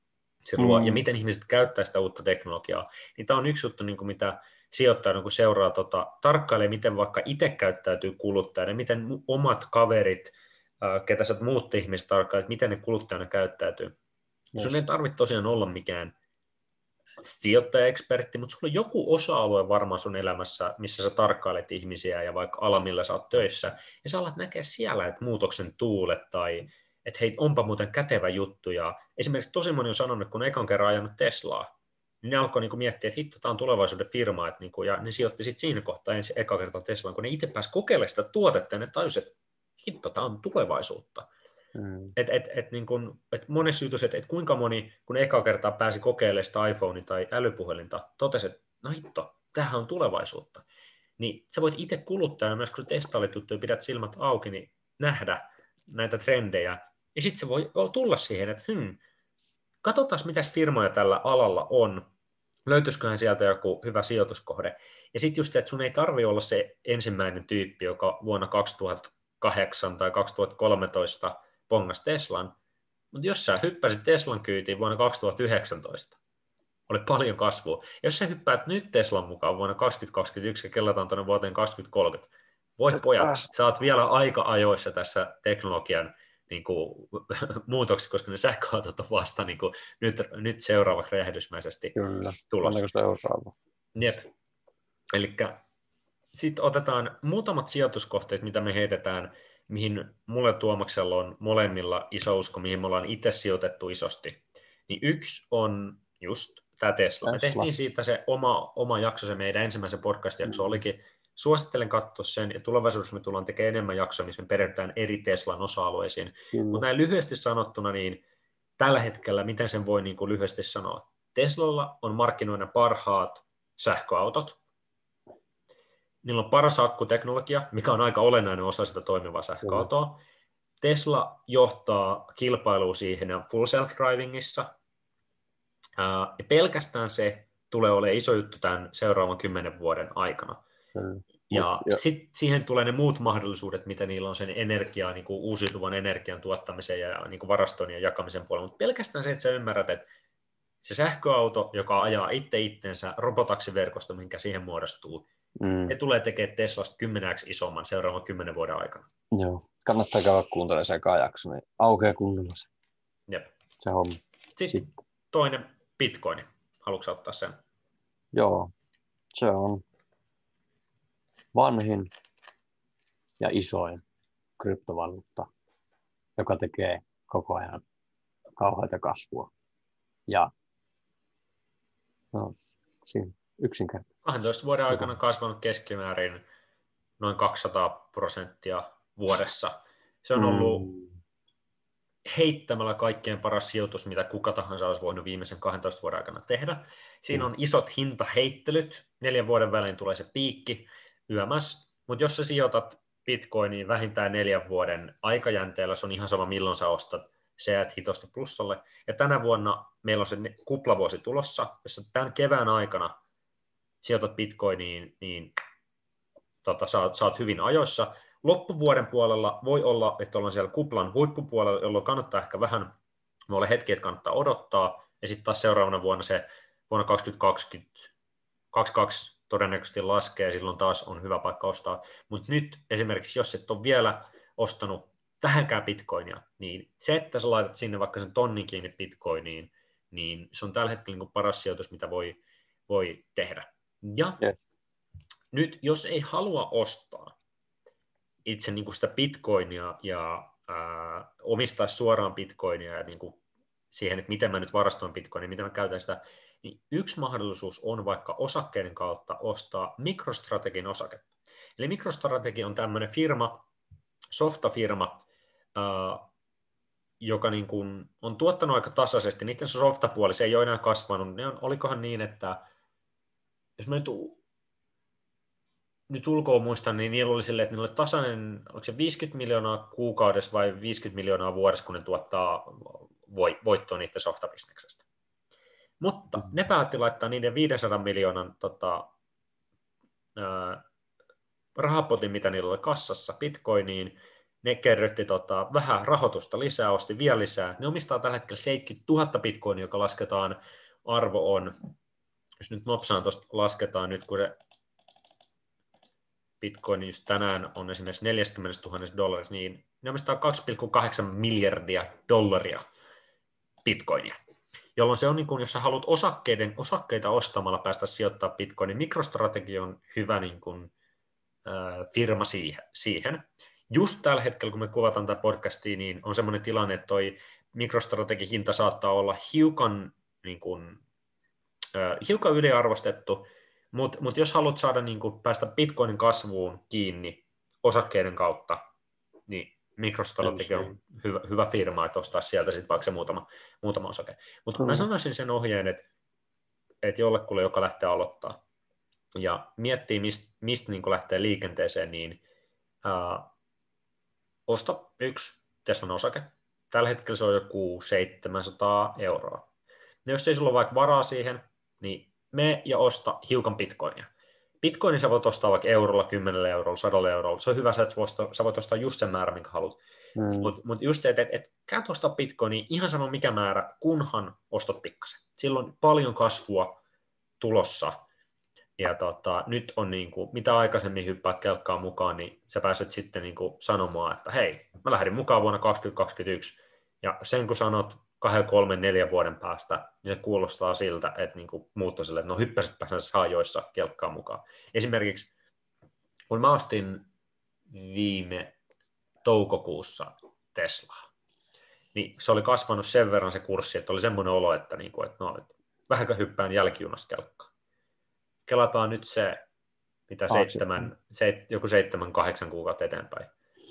se luo, mm. ja miten ihmiset käyttää sitä uutta teknologiaa, niin tämä on yksi juttu, niin kuin mitä sijoittaja kun seuraa, tota, tarkkailee, miten vaikka itse käyttäytyy kuluttajana, miten omat kaverit, ketä sä muut ihmiset tarkkailevat, miten ne kuluttajana käyttäytyy. Yes. Sun ei tarvitse tosiaan olla mikään sijoittajaekspertti, mutta sulla on joku osa-alue varmaan sun elämässä, missä sä tarkkailet ihmisiä ja vaikka ala, millä sä oot töissä, ja sä alat näkeä siellä, että muutoksen tuulet tai että hei, onpa muuten kätevä juttu. Ja esimerkiksi tosi moni on sanonut, kun ekan kerran ajanut Teslaa, niin ne alkoi niin miettiä, että hitto, tämä on tulevaisuuden firma, että niin kuin, ja ne sijoitti sitten siinä kohtaa ensin eka kertaa Teslaan, kun ne itse pääsi kokeilemaan sitä tuotetta, ja ne tajusivat, että hitto, tämä on tulevaisuutta. Mm. Et, et, et, niin kun, et monessa jutussa, että et kuinka moni, kun eka kertaa pääsi kokeilemaan sitä iPhone tai älypuhelinta, totesi, että no hitto, tämähän on tulevaisuutta. Niin sä voit itse kuluttajana, myös kun sä testailit ja pidät silmät auki, niin nähdä näitä trendejä. Ja sitten se voi tulla siihen, että hmm, katsotaan, mitä firmoja tällä alalla on, löytyisiköhän sieltä joku hyvä sijoituskohde. Ja sitten just se, että sun ei tarvi olla se ensimmäinen tyyppi, joka vuonna 2008 tai 2013 pongas Teslan, mutta jos sä hyppäsit Teslan kyytiin vuonna 2019, oli paljon kasvua. Jos sä hyppäät nyt Teslan mukaan vuonna 2021 ja kellataan tuonne vuoteen 2030, voi pojat, sä oot vielä aika ajoissa tässä teknologian niin kuin, muutoksi, koska ne sähköautot on vasta niin kuin, nyt, nyt seuraavaksi räjähdysmäisesti Kyllä, tulossa. seuraava. Jep. Eli sitten otetaan muutamat sijoituskohteet, mitä me heitetään, mihin mulle Tuomaksella on molemmilla iso usko, mihin me ollaan itse sijoitettu isosti. Niin yksi on just tämä Tesla. Me tehtiin siitä se oma, oma jakso, se meidän ensimmäisen podcast-jakso mm. olikin suosittelen katsoa sen, ja tulevaisuudessa me tullaan tekemään enemmän jaksoja, missä me perehdytään eri Teslan osa-alueisiin. Mm. Mutta näin lyhyesti sanottuna, niin tällä hetkellä, miten sen voi niin kuin lyhyesti sanoa, Teslalla on markkinoina parhaat sähköautot, niillä on paras akkuteknologia, mikä on aika olennainen osa sitä toimivaa sähköautoa. Mm. Tesla johtaa kilpailua siihen full self-drivingissa, ja pelkästään se tulee olemaan iso juttu tämän seuraavan kymmenen vuoden aikana. Mm. Ja, ja. sitten siihen tulee ne muut mahdollisuudet, mitä niillä on sen energiaa, niin kuin uusiutuvan energian tuottamiseen ja niin kuin varastoinnin ja jakamisen puolella. Mutta pelkästään se, että sä ymmärrät, että se sähköauto, joka ajaa itse itsensä, robotaksiverkosto, minkä siihen muodostuu, mm. se tulee tekemään Teslasta kymmeneksi isomman seuraavan kymmenen vuoden aikana. Joo, kannattaa käydä kuuntelemaan sen jakso, niin aukeaa kunnolla se. Jep. Se homma. Sitten, Sitten toinen Bitcoin. Haluatko ottaa sen? Joo, se on vanhin ja isoin kryptovaluutta, joka tekee koko ajan kauheita kasvua. Ja no, siinä yksinkertaisesti. 12 vuoden aikana kasvanut keskimäärin noin 200 prosenttia vuodessa. Se on ollut mm. heittämällä kaikkein paras sijoitus, mitä kuka tahansa olisi voinut viimeisen 12 vuoden aikana tehdä. Siinä mm. on isot hintaheittelyt, neljän vuoden välein tulee se piikki, yömäs, mutta jos sä sijoitat bitcoiniin vähintään neljän vuoden aikajänteellä, se on ihan sama milloin sä ostat, se jäät hitosta plussalle. Ja tänä vuonna meillä on se kuplavuosi tulossa, jossa tämän kevään aikana sijoitat bitcoiniin, niin tota, saat, saat hyvin ajoissa. Loppuvuoden puolella voi olla, että ollaan siellä kuplan huippupuolella, jolloin kannattaa ehkä vähän, voi olla hetki, että kannattaa odottaa, ja sitten taas seuraavana vuonna se vuonna 2020, 2022 todennäköisesti laskee silloin taas on hyvä paikka ostaa. Mutta nyt esimerkiksi, jos et ole vielä ostanut vähänkään bitcoinia, niin se, että sä laitat sinne vaikka sen tonnin kiinni bitcoiniin, niin se on tällä hetkellä niin paras sijoitus, mitä voi, voi tehdä. Ja yes. nyt, jos ei halua ostaa itse niin kuin sitä bitcoinia ja ää, omistaa suoraan bitcoinia ja niin kuin siihen, että miten mä nyt varastoin bitcoinia, miten mä käytän sitä, niin yksi mahdollisuus on vaikka osakkeiden kautta ostaa mikrostrategin osaketta. Eli mikrostrategi on tämmöinen firma, softafirma, joka niin kuin on tuottanut aika tasaisesti. Niiden softapuoli, se ei ole enää kasvanut. Ne on, olikohan niin, että jos mä nyt, nyt ulkoa muistan, niin niillä oli silleen, että niillä oli tasainen, oliko se 50 miljoonaa kuukaudessa vai 50 miljoonaa vuodessa, kun ne tuottaa voittoa niiden softabisneksestä. Mutta mm. ne päätti laittaa niiden 500 miljoonan tota, ää, rahapotin, mitä niillä oli kassassa, bitcoiniin, ne kerrytti tota, vähän rahoitusta lisää, osti vielä lisää. Ne omistaa tällä hetkellä 70 000 bitcoinia, joka lasketaan, arvo on, jos nyt nopsaan tuosta lasketaan nyt, kun se bitcoin just tänään on esimerkiksi 40 000 dollarissa, niin ne omistaa 2,8 miljardia dollaria bitcoinia. Jolloin se on, niin kuin, jos sä haluat osakkeiden, osakkeita ostamalla päästä sijoittaa bitcoinin, niin mikrostrategia on hyvä niin kuin, äh, firma siihen. Just tällä hetkellä, kun me kuvataan tätä podcastia, niin on semmoinen tilanne, että toi mikrostrategin hinta saattaa olla hiukan, niin kuin, hiukan yliarvostettu, mutta mut jos haluat saada niin kuin, päästä bitcoinin kasvuun kiinni osakkeiden kautta, niin MicroStrategy on hyvä, hyvä firma, että ostaa sieltä sitten vaikka se muutama, muutama osake. Mutta mm. mä sanoisin sen ohjeen, että, että jollekulle, joka lähtee aloittaa ja miettii, mistä mist niin lähtee liikenteeseen, niin ää, osta yksi Teslan osake. Tällä hetkellä se on joku 700 euroa. Ja jos ei sulla ole vaikka varaa siihen, niin me ja osta hiukan bitcoinia. Bitcoinin sä voit ostaa vaikka eurolla, 10 eurolla, 100 eurolla. Se on hyvä, että sä voit ostaa just sen määrän, minkä haluat. Mm. Mutta mut just se, että et, et käyt ostaa bitcoinia ihan sama mikä määrä, kunhan ostat pikkasen. Silloin paljon kasvua tulossa. Ja tota, nyt on niin kuin, mitä aikaisemmin hyppäät kelkkaan mukaan, niin sä pääset sitten niin kuin sanomaan, että hei, mä lähdin mukaan vuonna 2021. Ja sen kun sanot kahden, kolmen, neljän vuoden päästä, niin se kuulostaa siltä, että niin muutto sille, että no hyppäsitpä näissä haajoissa kelkkaan mukaan. Esimerkiksi kun mä ostin viime toukokuussa Teslaa, niin se oli kasvanut sen verran se kurssi, että oli semmoinen olo, että, niin kuin, että no, että vähänkö hyppään jälkijunasta kelkkaan. Kelataan nyt se, mitä seitsemän, se, joku seitsemän, kahdeksan kuukautta eteenpäin.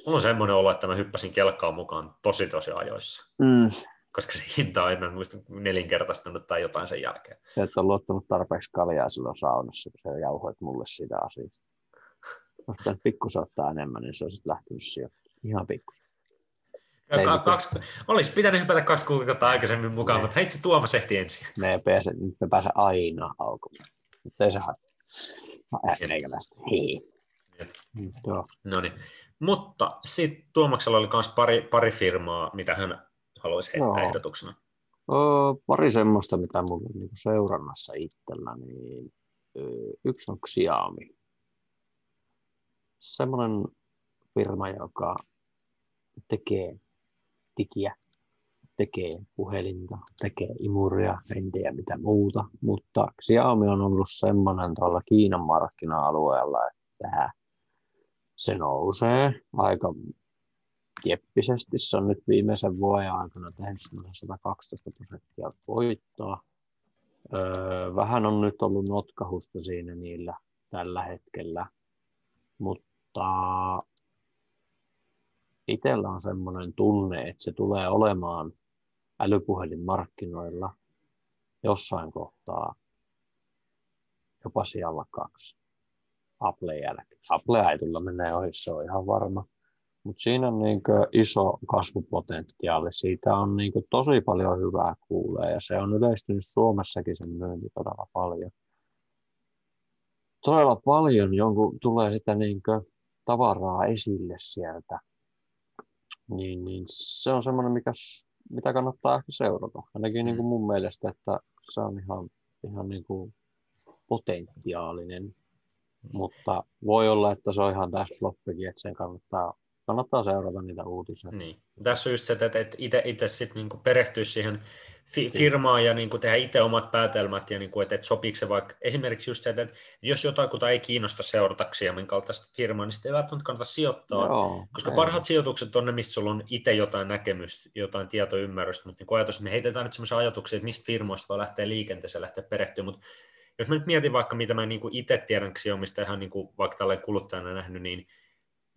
Mulla on semmoinen olo, että mä hyppäsin kelkkaan mukaan tosi tosi ajoissa. Mm koska se hinta on enää muista nelinkertaistunut tai jotain sen jälkeen. Se et ole luottanut tarpeeksi kaljaa silloin saunassa, kun sä jauhoit mulle sitä asiasta. Olisi pikkusen ottaa enemmän, niin se olisi lähtenyt sieltä. Ihan pikkusen. Ka- kaksi, olisi pitänyt hypätä kaksi kuukautta aikaisemmin mukaan, ne. mutta heitsi Tuomas ehti ensin. Me ei pääse, nyt me pääse aina aukomaan. Mutta ei se haittaa. Mm, no niin. Mutta sitten Tuomaksella oli myös pari, pari firmaa, mitä hän haluaisi heittää no. ehdotuksena? Öö, pari semmoista, mitä mulla on niin seurannassa itsellä, niin yksi on Xiaomi. Semmoinen firma, joka tekee digiä, tekee puhelinta, tekee imuria, en tiedä mitä muuta, mutta Xiaomi on ollut semmoinen tuolla Kiinan markkina-alueella, että se nousee aika keppisesti. Se on nyt viimeisen vuoden aikana tehnyt 112 prosenttia voittoa. Öö, vähän on nyt ollut notkahusta siinä niillä tällä hetkellä, mutta itsellä on semmoinen tunne, että se tulee olemaan älypuhelinmarkkinoilla jossain kohtaa jopa siellä kaksi Apple jälkeen. Apple ei tulla menee ohi, se on ihan varma. Mutta siinä on niin iso kasvupotentiaali. Siitä on niin tosi paljon hyvää kuulee ja se on yleistynyt Suomessakin sen myynti todella paljon. Todella paljon jonkun tulee sitä niin tavaraa esille sieltä. Niin, niin se on semmoinen, mikä, mitä kannattaa ehkä seurata. Ainakin niin kuin mun mielestä, että se on ihan, ihan niin kuin potentiaalinen. Mutta voi olla, että se on ihan tässä floppikin, että sen kannattaa kannattaa seurata niitä uutisia. Niin. Tässä on just se, että itse, itse sitten niin perehtyisi siihen fi- firmaan ja niin kuin tehdä itse omat päätelmät ja niin kuin, että, että sopiiko se vaikka esimerkiksi just se, että jos jotain kuta ei kiinnosta seurataksi ja minkä kaltaista firmaa, niin sitten ei välttämättä kannata sijoittaa, Joo, koska ei. parhaat sijoitukset on ne, missä sulla on itse jotain näkemystä, jotain tietoymmärrystä, mutta niin ajatus, me heitetään nyt sellaisia ajatuksia, että mistä firmoista voi lähteä liikenteeseen, lähteä perehtyä, mutta jos mä nyt mietin vaikka, mitä mä niin kuin itse tiedän Xiaomista ihan niin kuin vaikka tällainen kuluttajana nähnyt, niin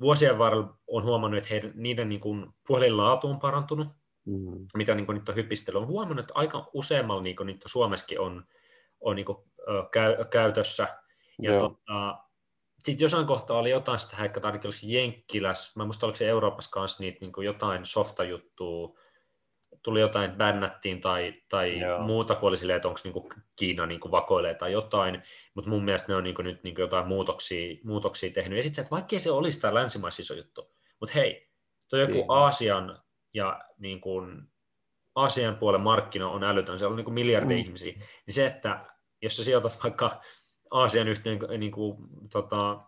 vuosien varrella on huomannut, että heidän, niiden niin kuin, puhelinlaatu on parantunut, mm. mitä niin kuin, nyt on hypistely. On huomannut, että aika useammalla niin kuin, nyt Suomessakin on, on niin kuin, käy, käytössä. Ja tota, sitten jossain kohtaa oli jotain sitä että ainakin olisi Jenkkiläs, mä muistan oliko se Euroopassa kanssa niitä niin kuin jotain softajuttua, tuli jotain, bännättiin tai, tai muuta, kun oli silleen, että onko niinku Kiina niinku vakoilee tai jotain, mutta mun mielestä ne on niinku nyt niinku jotain muutoksia, muutoksia tehnyt. Ja sitten että vaikkei se olisi tämä länsimaissa iso juttu, mutta hei, tuo joku Kiina. Aasian ja niin kuin, Aasian puolen markkina on älytön, siellä on niin kuin miljardi mm. ihmisiä, niin se, että jos sä sijoitat vaikka Aasian yhteen niin kuin, tota,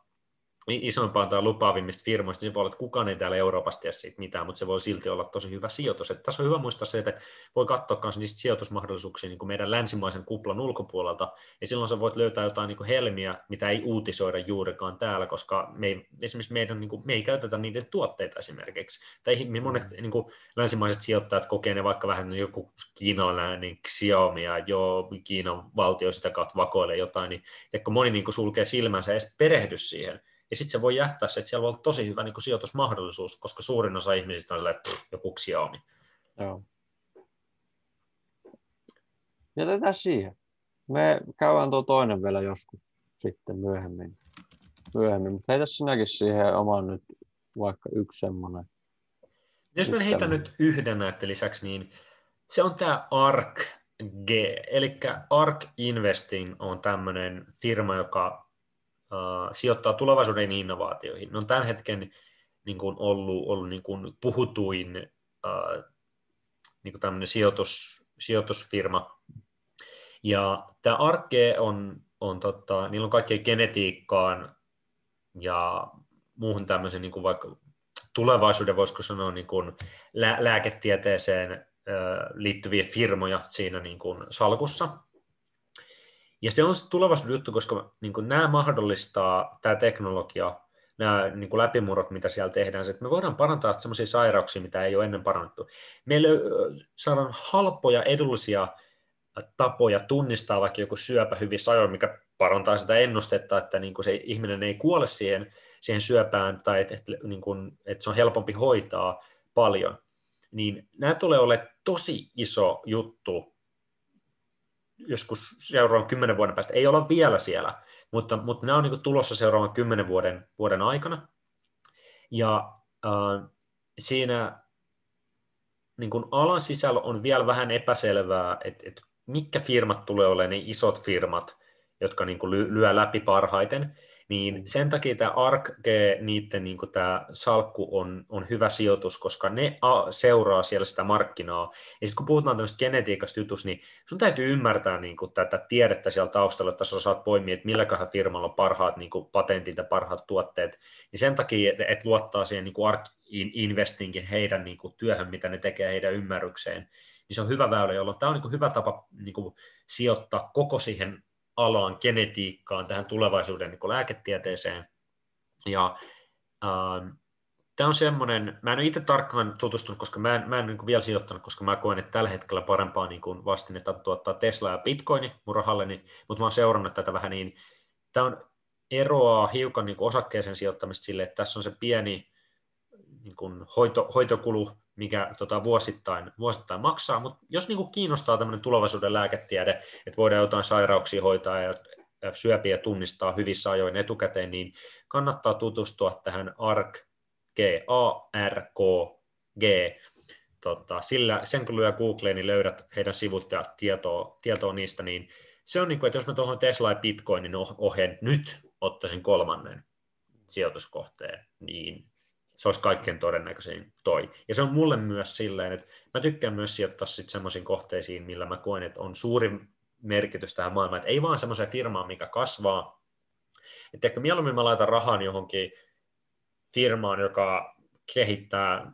isompaan tai lupaavimmista firmoista, niin se voi olla, että kukaan ei täällä Euroopassa tiedä siitä mitään, mutta se voi silti olla tosi hyvä sijoitus. Että tässä on hyvä muistaa se, että voi katsoa myös niistä sijoitusmahdollisuuksia niin kuin meidän länsimaisen kuplan ulkopuolelta, ja silloin sä voit löytää jotain niin kuin helmiä, mitä ei uutisoida juurikaan täällä, koska me ei, esimerkiksi meidän, niin kuin, me ei käytetä niiden tuotteita esimerkiksi. Tai monet mm. niin kuin, länsimaiset sijoittajat kokee ne vaikka vähän niin joku kiinalainen niin Xiaomi ja joo, Kiinan valtio sitä kautta vakoilee jotain, niin kun moni niin kuin, sulkee silmänsä edes perehdy siihen, ja sitten se voi jättää se, että siellä voi olla tosi hyvä niin kuin sijoitusmahdollisuus, koska suurin osa ihmisistä on sellainen, että joku Xiaomi. Joo. Jätetään siihen. Me käydään tuo toinen vielä joskus sitten myöhemmin. myöhemmin. Mutta heitä sinäkin siihen oman nyt vaikka yksi semmoinen. Jos mä heitän nyt yhden näette lisäksi, niin se on tämä ARK G. Eli ARK Investing on tämmöinen firma, joka uh, sijoittaa tulevaisuuden innovaatioihin. Ne on tämän hetken niin kuin ollut, ollut niin kuin puhutuin uh, niin kuin tämmöinen sijoitus, sijoitusfirma. Ja tämä Arke on, on tota, niillä on kaikkea genetiikkaan ja muuhun tämmöisen niin kuin vaikka tulevaisuuden, voisiko sanoa, niin kuin lä- lääketieteeseen liittyviä firmoja siinä niin kuin salkussa. Ja se on se tulevaisuuden juttu, koska niin kuin nämä mahdollistaa, tämä teknologia, nämä niin kuin läpimurrot, mitä siellä tehdään, että me voidaan parantaa sellaisia sairauksia, mitä ei ole ennen parannettu. Meillä saadaan halpoja, edullisia tapoja tunnistaa vaikka joku syöpä hyvin ajoin, mikä parantaa sitä ennustetta, että niin kuin se ihminen ei kuole siihen, siihen syöpään tai että, että, niin kuin, että se on helpompi hoitaa paljon. Niin nämä tulee olemaan tosi iso juttu joskus seuraavan kymmenen vuoden päästä, ei olla vielä siellä, mutta, mutta nämä on niin tulossa seuraavan kymmenen vuoden, vuoden aikana. Ja äh, siinä niin kuin alan sisällä on vielä vähän epäselvää, että, että mitkä firmat tulee olemaan ne isot firmat, jotka niin kuin lyö läpi parhaiten, niin sen takia tämä ARK, niiden niin tämä salkku on, on hyvä sijoitus, koska ne a, seuraa siellä sitä markkinaa. Ja sitten kun puhutaan tämmöistä genetiikasta jutusta, niin sun täytyy ymmärtää niin kuin tätä tiedettä siellä taustalla, että sä saat poimia, että milläköhän firmalla on parhaat niin kuin patentit ja parhaat tuotteet. Niin sen takia, että et luottaa siihen niin ARK Investingin heidän niin kuin työhön, mitä ne tekee heidän ymmärrykseen, niin se on hyvä väylä, jolloin tämä on niin kuin hyvä tapa niin kuin sijoittaa koko siihen alaan, genetiikkaan, tähän tulevaisuuden niin lääketieteeseen. Ja ähm, tämä on semmoinen, mä en ole itse tarkkaan tutustunut, koska mä en, mä en niin vielä sijoittanut, koska mä koen, että tällä hetkellä parempaa niin kuin vastinetta tuottaa Tesla ja Bitcoin mun rahalleni, mutta mä oon seurannut tätä vähän niin, tämä on eroaa hiukan niin osakkeeseen sijoittamista sille, että tässä on se pieni niin kuin hoito, hoitokulu, mikä tota, vuosittain, vuosittain maksaa, mutta jos niin kuin kiinnostaa tämmöinen tulevaisuuden lääketiede, että voidaan jotain sairauksia hoitaa ja syöpiä tunnistaa hyvissä ajoin etukäteen, niin kannattaa tutustua tähän ARK, G, A-R-K, G, tota, sillä sen kun lyö Googleen, niin löydät heidän sivut ja tietoa, tietoa niistä, niin se on niin kuin, että jos mä tuohon Tesla ja Bitcoinin oheen nyt ottaisin kolmannen sijoituskohteen, niin se olisi kaikkein todennäköisin toi. Ja se on mulle myös silleen, että mä tykkään myös sijoittaa sitten semmoisiin kohteisiin, millä mä koen, että on suuri merkitys tähän maailmaan, että ei vaan semmoiseen firmaan, mikä kasvaa. Että ehkä mieluummin mä laitan rahan johonkin firmaan, joka kehittää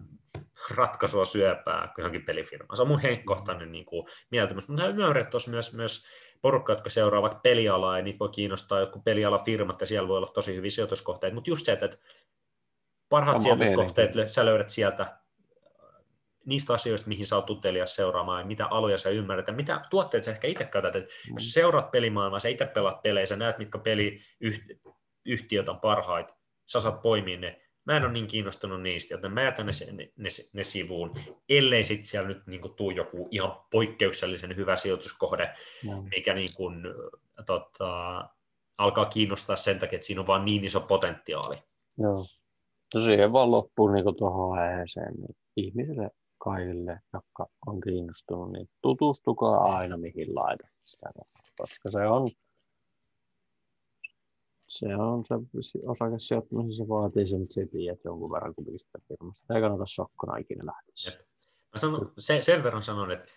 ratkaisua syöpää johonkin pelifirmaan. Se on mun henkkohtainen niin kuin, mieltymys. Mutta ymmärrän, että myös, myös porukka, jotka seuraavat pelialaa, ja niitä voi kiinnostaa joku pelialafirmat, ja siellä voi olla tosi hyviä sijoituskohteita. Mutta just se, että parhaat sijoituskohteet sä löydät sieltä äh, niistä asioista, mihin sä oot tuttelias seuraamaan, ja mitä aloja sä ymmärrät, ja mitä tuotteet sä ehkä itse käytät. Et mm. Jos sä seuraat pelimaailmaa, sä itse pelaat pelejä, sä näet, mitkä peliyhtiöt on parhaita, sä saat poimia ne. Mä en ole niin kiinnostunut niistä, joten mä jätän ne, ne, ne, ne sivuun, ellei sitten siellä nyt niin tuu joku ihan poikkeuksellisen hyvä sijoituskohde, mm. mikä niin kuin, tota, alkaa kiinnostaa sen takia, että siinä on vaan niin iso potentiaali. Joo. No siihen vaan loppuu niin tuohon aiheeseen, niin ihmisille kaikille, jotka on kiinnostunut, niin tutustukaa aina mihin laitat sitä rahaa, koska se on se on se osakesijoittaminen, se vaatii sen, että se tiedät jonkun verran kuitenkin sitä firmasta. Ei kannata sokkona ikinä lähteä. Mä sanon, se, sen verran sanon, että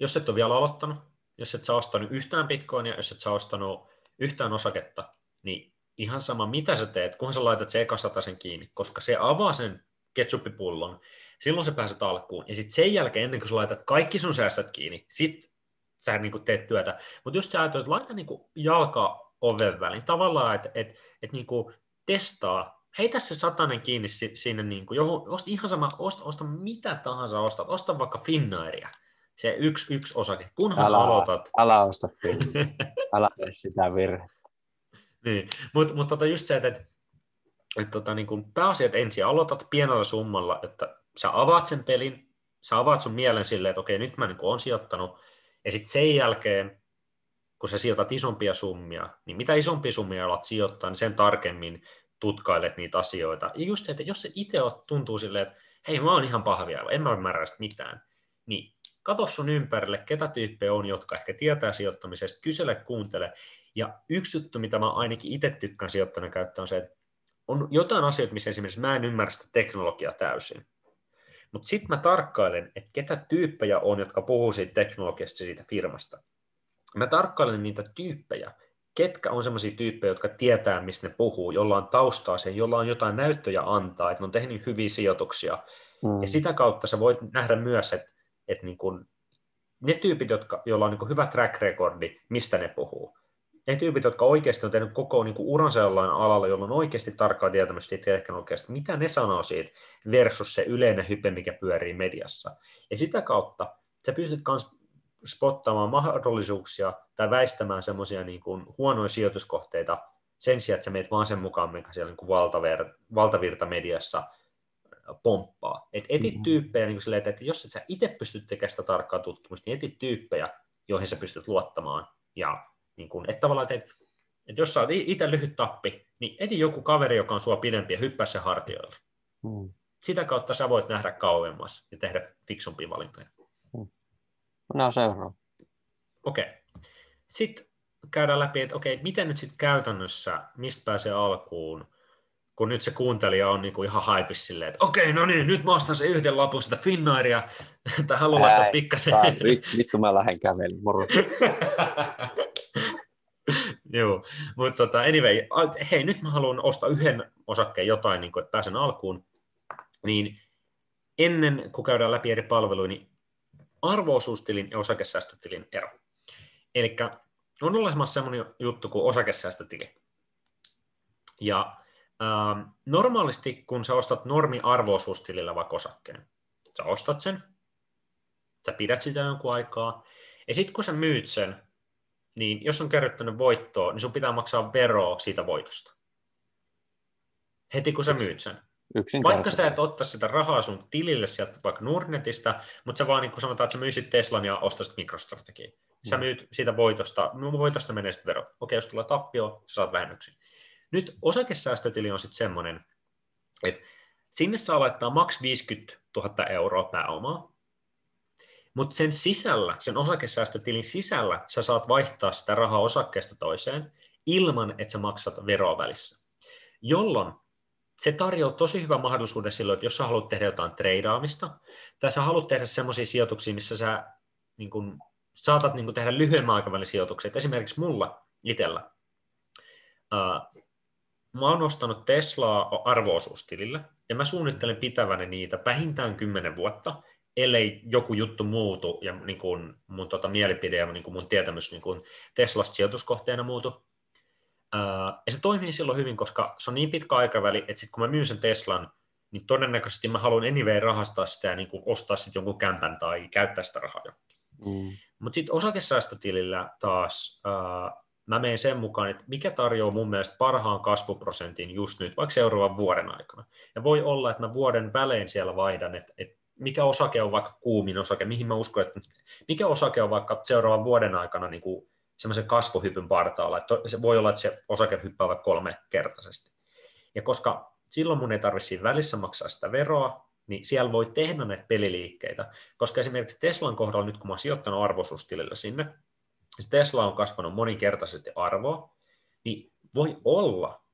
jos et ole vielä aloittanut, jos et sä ostanut yhtään bitcoinia, jos et sä ostanut yhtään osaketta, niin ihan sama mitä sä teet, kunhan sä laitat se eka sen kiinni, koska se avaa sen ketsuppipullon, silloin sä pääset alkuun, ja sitten sen jälkeen, ennen kuin sä laitat kaikki sun säästöt kiinni, sit sä niin kuin teet työtä. Mutta jos sä ajattelet, että laita niin kuin jalka oven väliin, tavallaan, että et, et niin kuin testaa, heitä se satanen kiinni sinne, niin kuin, johon, osta ihan sama, osta, osta mitä tahansa ostat, osta vaikka Finnairia, se yksi, yksi osake, kunhan älä, aloitat. Älä osta Finnairia, älä tee sitä virhettä. Niin, mutta mut tota just se, että, että, että tota, niin pääasia, että ensin aloitat pienellä summalla, että sä avaat sen pelin, sä avaat sun mielen silleen, että okei, nyt mä niin on sijoittanut, ja sitten sen jälkeen, kun sä sijoitat isompia summia, niin mitä isompia summia alat sijoittaa, niin sen tarkemmin tutkailet niitä asioita. Ja just se, että jos se itse tuntuu silleen, että hei, mä oon ihan pahvia, en mä ymmärrä mitään, niin kato sun ympärille, ketä tyyppejä on, jotka ehkä tietää sijoittamisesta, kysele, kuuntele. Ja yksi juttu, mitä mä ainakin itse tykkään sijoittajana käyttää, on se, että on jotain asioita, missä esimerkiksi mä en ymmärrä sitä teknologiaa täysin. Mutta sitten mä tarkkailen, että ketä tyyppejä on, jotka puhuu siitä teknologiasta siitä firmasta. Mä tarkkailen niitä tyyppejä, ketkä on sellaisia tyyppejä, jotka tietää, mistä ne puhuu, jolla on taustaa sen, jolla on jotain näyttöjä antaa, että ne on tehnyt hyviä sijoituksia. Mm. Ja sitä kautta sä voit nähdä myös, että, että niin kun, ne tyypit, jotka, joilla on niin hyvä track recordi, mistä ne puhuu ne tyypit, jotka oikeasti on tehnyt koko niin kuin uransa jollain alalla, jolla on oikeasti tarkkaa tietämystä siitä teknologiasta, mitä ne sanoo siitä versus se yleinen hype, mikä pyörii mediassa. Ja sitä kautta sä pystyt myös spottaamaan mahdollisuuksia tai väistämään semmoisia niin kuin huonoja sijoituskohteita sen sijaan, että sä meet vaan sen mukaan, mikä siellä niin kuin valtaver, valtavirta mediassa pomppaa. Et etit mm-hmm. tyyppejä niin kuin silleen, että jos et sä itse pystyt tekemään sitä tarkkaa tutkimusta, niin etit tyyppejä, joihin sä pystyt luottamaan ja niin kuin, että tavallaan teet, että jos sä oot itse lyhyt tappi, niin eti joku kaveri, joka on sua pidempi ja hyppää se hartioille. Hmm. Sitä kautta sä voit nähdä kauemmas ja tehdä fiksumpia valintoja. Hmm. No seuraava. Okei. Okay. Sitten käydään läpi, että okei, okay, miten nyt sitten käytännössä, mistä pääsee alkuun, kun nyt se kuuntelija on niinku ihan haipis silleen, että okei, okay, no niin, nyt mä ostan se yhden lapun sitä Finnairia, tai haluan laittaa pikkasen. Vittu mä lähden kävelin, moro. Joo, mutta tota, anyway, hei, nyt mä haluan ostaa yhden osakkeen jotain, niin kuin, että pääsen alkuun, niin ennen kuin käydään läpi eri palveluja, niin arvoosuustilin ja osakesäästötilin ero. Eli on olemassa sellainen juttu kuin osakesäästötili. Ja ähm, normaalisti, kun sä ostat normi arvoosuustilillä vaikka osakkeen, sä ostat sen, sä pidät sitä jonkun aikaa, ja sitten kun sä myyt sen, niin jos on kerryttänyt voittoa, niin sun pitää maksaa veroa siitä voitosta. Heti kun sä myyt sen. Vaikka sä et ottaa sitä rahaa sun tilille sieltä vaikka Nordnetista, mutta sä vaan niin kuin sanotaan, että sä myisit Teslan ja ostasit Microstrategia. Sä mm. myyt siitä voitosta, voitosta menee sitten vero. Okei, jos tulee tappio, sä saat vähennyksen. Nyt osakesäästötili on sitten semmoinen, että sinne saa laittaa maks 50 000 euroa pääomaa, mutta sen sisällä, sen osakesäästötilin sisällä, sä saat vaihtaa sitä rahaa osakkeesta toiseen ilman, että sä maksat veroa välissä. Jolloin se tarjoaa tosi hyvän mahdollisuuden silloin, että jos sä haluat tehdä jotain treidaamista, tai sä haluat tehdä sellaisia sijoituksia, missä sä niin kun, saatat niin kun, tehdä lyhyemmän aikavälin sijoituksia. Et esimerkiksi mulla itsellä. Uh, mä oon ostanut Teslaa arvoosuustilillä, ja mä suunnittelen pitäväni niitä vähintään 10 vuotta, ellei joku juttu muutu ja niin kuin mun tota, mielipide ja niin kuin mun tietämys niin kuin Teslasta sijoituskohteena muutu. Ää, ja se toimii silloin hyvin, koska se on niin pitkä aikaväli, että sitten kun mä myyn sen Teslan, niin todennäköisesti mä haluan anyway rahastaa sitä ja niin kuin ostaa sitten jonkun kämpän tai käyttää sitä rahaa Mm. Mutta sitten osakesäästötilillä taas ää, mä menen sen mukaan, että mikä tarjoaa mun mielestä parhaan kasvuprosentin just nyt, vaikka seuraavan vuoden aikana. Ja voi olla, että mä vuoden välein siellä vaihdan, että, että mikä osake on vaikka kuumin osake, mihin mä uskon, että mikä osake on vaikka seuraavan vuoden aikana niin kuin semmoisen kasvuhypyn partaalla, että se voi olla, että se osake hyppää vaikka kolme kertaisesti. Ja koska silloin mun ei tarvitse siinä välissä maksaa sitä veroa, niin siellä voi tehdä näitä peliliikkeitä, koska esimerkiksi Teslan kohdalla nyt kun mä oon sijoittanut arvoisuustilillä sinne, se Tesla on kasvanut moninkertaisesti arvoa, niin voi olla,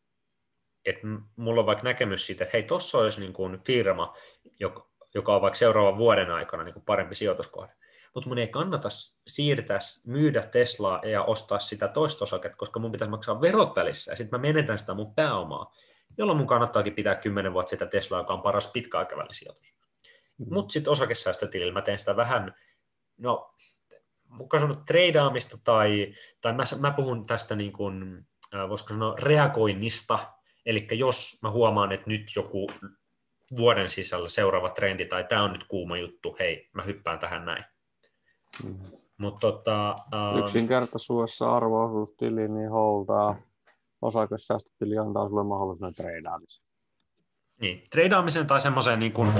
että mulla on vaikka näkemys siitä, että hei, tuossa olisi niin kuin firma, joka, joka on vaikka seuraavan vuoden aikana niin kuin parempi sijoituskohde. Mutta mun ei kannata siirtää, myydä Teslaa ja ostaa sitä toista osaketta, koska mun pitäisi maksaa verot välissä, ja sitten mä menetän sitä mun pääomaa, jolloin mun kannattaakin pitää 10 vuotta sitä Teslaa, joka on paras pitkäaikavälisijoitus. Mm. Mutta sitten osakesäästötilillä mä teen sitä vähän, no, mukaan sanoa treidaamista tai, tai mä, mä puhun tästä niin kuin, voisiko sanoa reagoinnista, eli jos mä huomaan, että nyt joku vuoden sisällä seuraava trendi tai tämä on nyt kuuma juttu, hei, mä hyppään tähän näin. Mm. Mut, tota, uh... Yksinkertaisuudessa arvo-osuustili niin holdaa osakesäästötili antaa sulle mahdollisuuden treidaamiseen. Niin, treidaamiseen tai semmoiseen niin kuin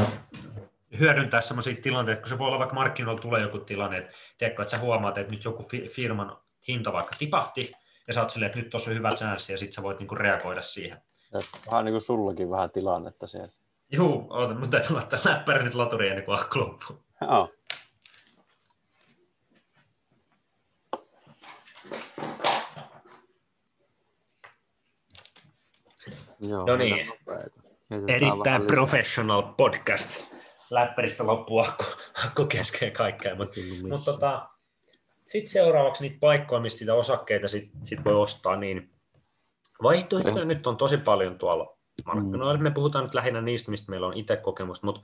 hyödyntää semmoisia tilanteita, kun se voi olla vaikka markkinoilla tulee joku tilanne, että, tiedätkö, että sä huomaat, että nyt joku firman hinta vaikka tipahti, ja sä oot silleen, että nyt tuossa on hyvä chanssi, ja sit sä voit niinku reagoida siihen. Vähän niin kuin sullakin vähän tilannetta siellä. Juu, oota, mutta täytyy laittaa läppäri nyt laturiin ennen kuin akku loppuu. Joo. Joo, no niin. Erittäin professional podcast. Läppäristä loppuu akku, akku kesken kaikkea. Mutta mut tota, sitten seuraavaksi niitä paikkoja, mistä sitä osakkeita sit, sit voi ostaa, niin vaihtoehtoja nyt on tosi paljon tuolla markkinoilla. Mm. Me puhutaan nyt lähinnä niistä, mistä meillä on itse kokemusta, mutta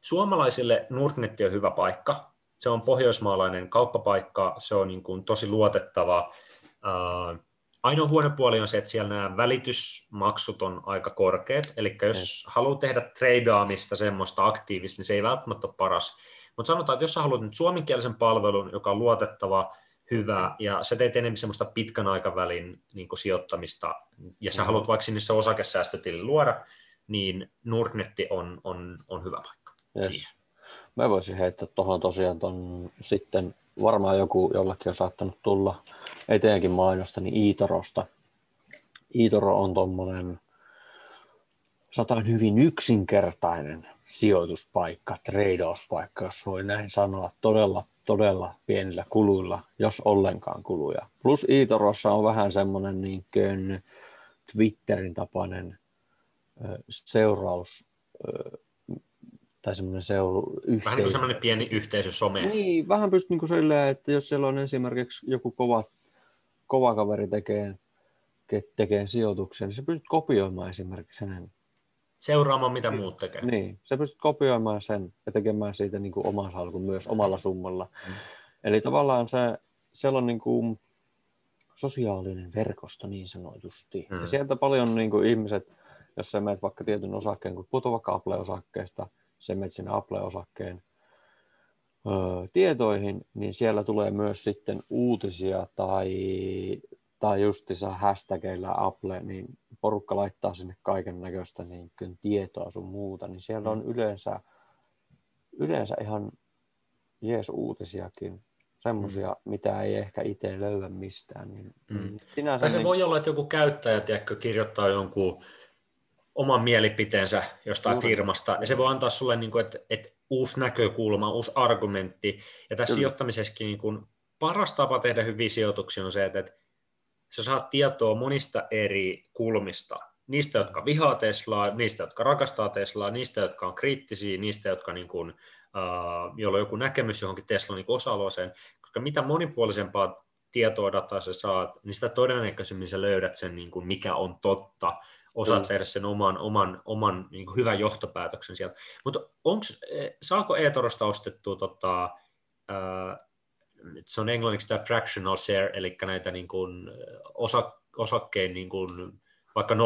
suomalaisille Nordnet on hyvä paikka. Se on pohjoismaalainen kauppapaikka, se on niin kuin tosi luotettava. Ainoa huono puoli on se, että siellä nämä välitysmaksut on aika korkeat, eli jos yes. haluaa tehdä treidaamista semmoista aktiivista, niin se ei välttämättä ole paras. Mutta sanotaan, että jos sä haluat nyt suomenkielisen palvelun, joka on luotettava, hyvä, ja sä teet enemmän semmoista pitkän aikavälin niin sijoittamista, ja sä mm. haluat vaikka sinne se osakesäästötili luoda, niin Nordnetti on, on, on hyvä paikka. Yes. Mä voisin heittää tuohon tosiaan ton, sitten varmaan joku jollakin on saattanut tulla eteenkin mainosta, niin Iitorosta. Iitoro on tuommoinen, sanotaan hyvin yksinkertainen sijoituspaikka, treidauspaikka, jos voi näin sanoa, todella, todella pienillä kuluilla, jos ollenkaan kuluja. Plus Iitorossa on vähän semmoinen niin kuin Twitterin tapainen seuraus tai semmoinen seuru, yhteisö. Vähän niin kuin semmoinen pieni yhteisö some. Niin, vähän pystyy niin silleen, että jos siellä on esimerkiksi joku kova, kova kaveri tekee, tekee sijoituksen, niin sä pystyt kopioimaan esimerkiksi hänen seuraamaan, mitä muut tekee. Niin, sä pystyt kopioimaan sen ja tekemään siitä niin kuin oman salkun myös omalla summalla. Mm. Eli tavallaan se, siellä on niin kuin sosiaalinen verkosto niin sanotusti. Mm. Ja sieltä paljon niin kuin ihmiset, jos sä menet vaikka tietyn osakkeen, kun puhutaan vaikka Apple-osakkeesta, sä menet sinne Apple-osakkeen öö, tietoihin, niin siellä tulee myös sitten uutisia tai, tai justissa hashtageilla Apple, niin porukka laittaa sinne kaiken näköistä niin tietoa sun muuta, niin siellä on mm. yleensä, yleensä ihan jees uutisiakin, semmoisia, mm. mitä ei ehkä itse löyä mistään. Niin, mm. niin tai se niin... voi olla, että joku käyttäjä tiedätkö, kirjoittaa jonkun oman mielipiteensä jostain Juuri. firmasta, ja se voi antaa sulle niin kuin, että, että uusi näkökulma, uusi argumentti, ja tässä Kyllä. sijoittamisessakin niin kuin, paras tapa tehdä hyviä sijoituksia on se, että, että sä saat tietoa monista eri kulmista. Niistä, jotka vihaa Teslaa, niistä, jotka rakastaa Teslaa, niistä, jotka on kriittisiä, niistä, jotka niin kuin, uh, joilla on joku näkemys johonkin Teslan niin osa-alueeseen. Koska mitä monipuolisempaa tietoa, dataa sä saat, niin sitä todennäköisemmin sä löydät sen, niin kuin mikä on totta, osaat tehdä sen oman, oman, oman niin kuin hyvän johtopäätöksen sieltä. Mutta eh, saako eTorosta ostettua tota, uh, se on englanniksi tämä fractional share, eli näitä niin kuin osa, osakkeen niin kuin vaikka 0,1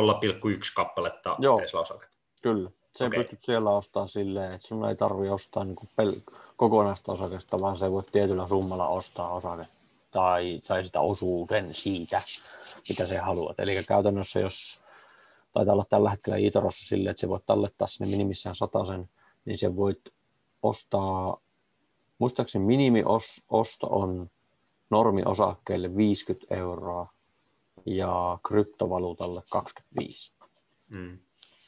kappaletta Tesla-osaketta. Kyllä. Se okay. pystyt siellä ostamaan silleen, että sun ei tarvi ostaa niin pel- kokonaista osakesta, vaan se voit tietyllä summalla ostaa osake tai sai sitä osuuden siitä, mitä se haluat. Eli käytännössä, jos taitaa olla tällä hetkellä Itorossa silleen, että se voit tallettaa sinne minimissään sen, niin se voit ostaa muistaakseni minimiosto on normiosakkeelle 50 euroa ja kryptovaluutalle 25. Mm.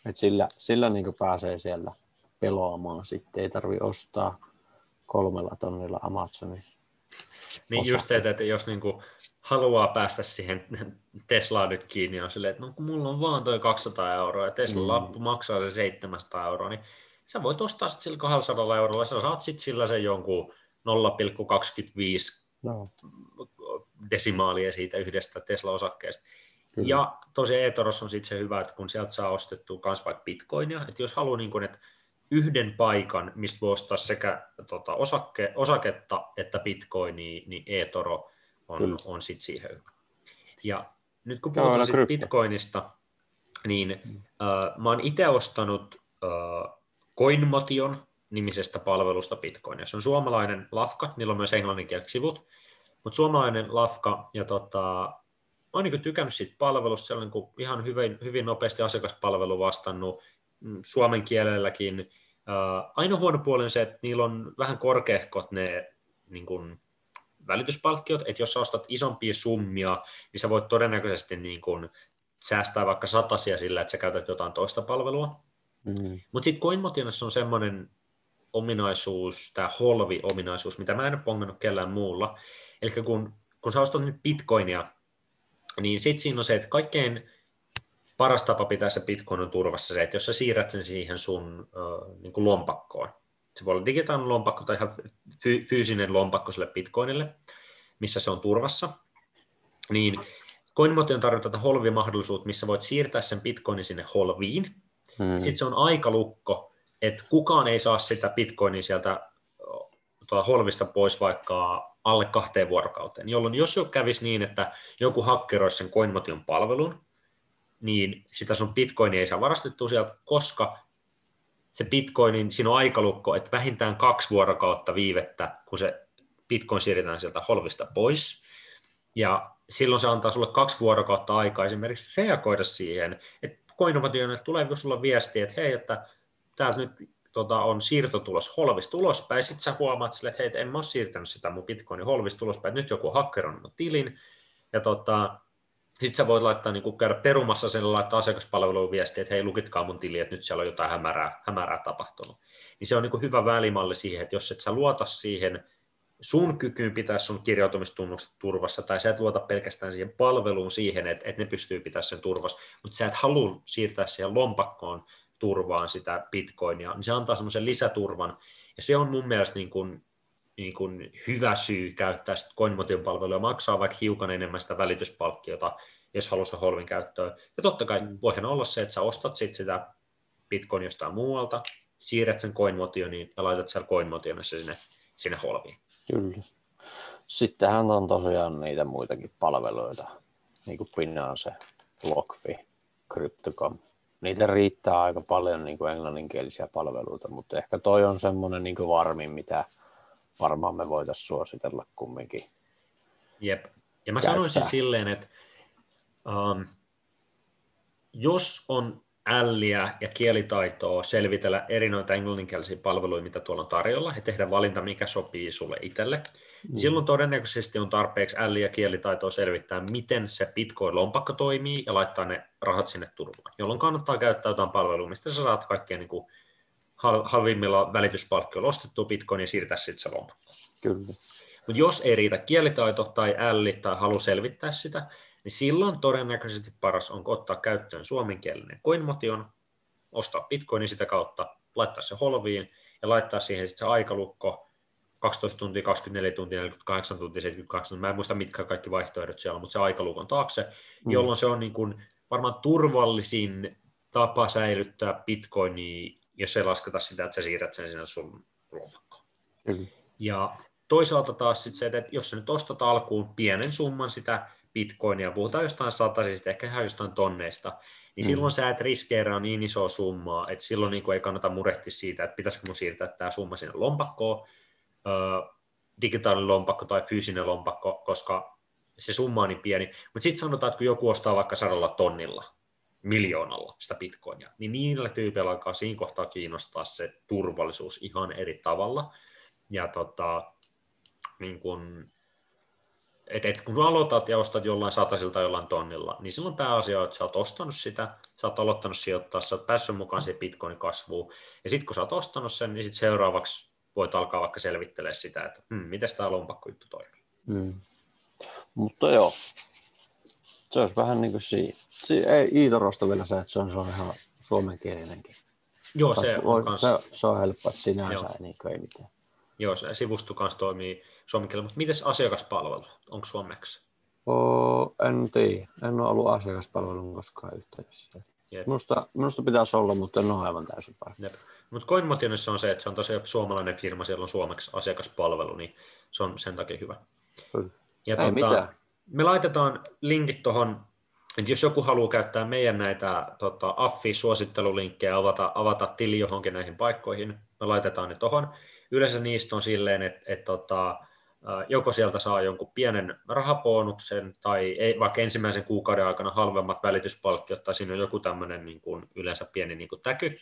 Et sillä sillä niin pääsee siellä pelaamaan sitten, ei tarvi ostaa kolmella tonnilla Amazonin. Niin osakkeet. just se, että jos niinku haluaa päästä siihen Teslaan nyt kiinni, on silleen, että no kun mulla on vaan toi 200 euroa ja Tesla mm. maksaa se 700 euroa, niin sä voit ostaa sitten sillä 200 eurolla, sä saat sitten sillä sen jonkun 0,25 no. desimaalia siitä yhdestä Tesla-osakkeesta. Kyllä. Ja tosiaan eToros on sitten se hyvä, että kun sieltä saa ostettua myös vaikka bitcoinia, että jos haluaa niin kun, että yhden paikan, mistä voi ostaa sekä tota, osakke, osaketta että bitcoinia, niin eToro on, on sitten siihen hyvä. Ja nyt kun puhutaan sit bitcoinista, niin äh, mä oon itse ostanut äh, CoinMotion nimisestä palvelusta bitcoinia. Se on suomalainen lafka, niillä on myös englanninkieliset sivut, mutta suomalainen lafka, ja tota, oon niin tykännyt siitä palvelusta, se on niin ihan hyvin, hyvin nopeasti asiakaspalvelu vastannut, mm, suomen kielelläkin. Äh, ainoa huono puoli on se, että niillä on vähän korkeahkot ne niin kuin, välityspalkkiot, että jos sä ostat isompia summia, niin sä voit todennäköisesti niin kuin, säästää vaikka satasia sillä, että sä käytät jotain toista palvelua. Mm. Mutta sitten CoinMotionassa on semmoinen ominaisuus, tämä holvi-ominaisuus, mitä mä en ole pongannut kellään muulla. Eli kun, kun sä ostat nyt bitcoinia, niin sitten siinä on se, että kaikkein paras tapa pitää se bitcoin on turvassa se, että jos sä siirrät sen siihen sun äh, niin kuin lompakkoon, se voi olla digitaalinen lompakko tai ihan fy- fyysinen lompakko sille bitcoinille, missä se on turvassa, niin CoinMotion tarjoaa tätä holvimahdollisuutta, missä voit siirtää sen bitcoinin sinne holviin. Hmm. Sitten se on aikalukko, että kukaan ei saa sitä bitcoinia sieltä tuota holvista pois vaikka alle kahteen vuorokauteen, jolloin jos jo kävisi niin, että joku hakkeroisi sen CoinMotion palvelun, niin sitä sun bitcoinia ei saa varastettua sieltä, koska se bitcoinin, siinä on aikalukko, että vähintään kaksi vuorokautta viivettä, kun se bitcoin siirretään sieltä holvista pois, ja silloin se antaa sulle kaksi vuorokautta aikaa esimerkiksi reagoida siihen, että koinovationille tulee sulla viesti, että hei, että täältä nyt tota, on siirtotulos holvista ulospäin, sitten sä huomaat sille, että hei, en mä ole siirtänyt sitä mun bitcoinin holvista ulospäin, nyt joku on mun tilin, ja tota, sitten sä voit laittaa, niin käydä perumassa sen laittaa asiakaspalveluun viestiä, että hei, lukitkaa mun tili, että nyt siellä on jotain hämärää, hämärää tapahtunut. Niin se on niin hyvä välimalli siihen, että jos et sä luota siihen sun kykyyn pitää sun kirjautumistunnukset turvassa, tai sä et luota pelkästään siihen palveluun siihen, että, että ne pystyy pitämään sen turvassa, mutta sä et halua siirtää siihen lompakkoon turvaan sitä bitcoinia, niin se antaa semmoisen lisäturvan, ja se on mun mielestä niin kuin, niin kuin hyvä syy käyttää sitä CoinMotion palvelua, maksaa vaikka hiukan enemmän sitä välityspalkkiota, jos haluaa se holvin käyttöön. Ja totta kai voihan olla se, että sä ostat sit sitä bitcoin jostain muualta, siirrät sen CoinMotioniin ja laitat siellä CoinMotionissa sinne, sinne holviin. Kyllä. Sittenhän on tosiaan niitä muitakin palveluita, niin kuin Binance, Lockfi, Crypto.com. Niitä riittää aika paljon niin kuin englanninkielisiä palveluita, mutta ehkä toi on semmoinen niin kuin varmin, mitä varmaan me voitaisiin suositella kumminkin. Jep. Ja mä käyttää. sanoisin silleen, että um, jos on älliä ja kielitaitoa selvitellä eri noita englanninkielisiä palveluja, mitä tuolla on tarjolla, ja tehdä valinta, mikä sopii sulle itselle, mm. silloin todennäköisesti on tarpeeksi älliä ja kielitaitoa selvittää, miten se Bitcoin-lompakko toimii, ja laittaa ne rahat sinne turvaan, jolloin kannattaa käyttää jotain palvelua, mistä sä saat kaikkea niin kuin halvimmilla välityspalkkioilla ostettua Bitcoin ja siirtää sitten se lompakko. Kyllä. Mutta jos ei riitä kielitaito tai älli tai halu selvittää sitä, niin silloin todennäköisesti paras on ottaa käyttöön suomenkielinen CoinMotion, ostaa bitcoinin sitä kautta, laittaa se holviin ja laittaa siihen sitten se aikalukko 12 tuntia, 24 tuntia, 48 tuntia, 72 tuntia. Mä en muista mitkä kaikki vaihtoehdot siellä on, mutta se aikalukon taakse, mm. jolloin se on niin kuin varmaan turvallisin tapa säilyttää bitcoinia, jos ei lasketa sitä, että sä siirrät sen sinne sun lompakkoon. Mm. Ja toisaalta taas sit se, että jos sä nyt ostat alkuun pienen summan sitä bitcoinia, puhutaan jostain satasista, ehkä ihan jostain tonneista, niin mm. silloin sä et riskeeraa niin isoa summaa, että silloin niin ei kannata murehtia siitä, että pitäisikö mun siirtää tämä summa sinne lompakkoon, digitaalinen lompakko tai fyysinen lompakko, koska se summa on niin pieni. Mutta sitten sanotaan, että kun joku ostaa vaikka sadalla tonnilla, miljoonalla sitä bitcoinia, niin niillä tyypeillä alkaa siinä kohtaa kiinnostaa se turvallisuus ihan eri tavalla. Ja tota, niin kun, et, et kun aloitat ja ostat jollain satasilta jollain tonnilla, niin silloin pääasia on, että sä oot ostanut sitä, sä oot aloittanut sijoittaa, sä oot päässyt mukaan siihen bitcoinin kasvuun, ja sitten kun sä oot ostanut sen, niin sitten seuraavaksi voit alkaa vaikka selvittelee sitä, että hmm, miten tämä lompakkojuttu toimii. Mm. Mutta joo, se olisi vähän niin kuin siinä. Si- ei Iitorosta vielä se, että se on, se on ihan suomenkielinenkin. Joo, se on, se, se on helppo, että sinänsä Joo. ei, niin ei mitään. Joo, se sivusto kanssa toimii suomen kielellä, mutta miten asiakaspalvelu, onko suomeksi? Oo, en tiedä. En ole ollut asiakaspalvelun koskaan yhteydessä. Jep. Minusta, minusta pitäisi olla, mutta en ole aivan täysin varma. Mutta CoinMotionissa on se, että se on tosiaan suomalainen firma, siellä on suomeksi asiakaspalvelu, niin se on sen takia hyvä. Kyllä. Ja Ei mitään. me laitetaan linkit tuohon, että jos joku haluaa käyttää meidän näitä tota, affi-suosittelulinkkejä, avata, avata tili johonkin näihin paikkoihin, me laitetaan ne tuohon. Yleensä niistä on silleen, että, että tota, ää, joko sieltä saa jonkun pienen rahaponuksen tai ei, vaikka ensimmäisen kuukauden aikana halvemmat välityspalkkiot tai siinä on joku tämmöinen niin kuin, yleensä pieni niin kuin täky.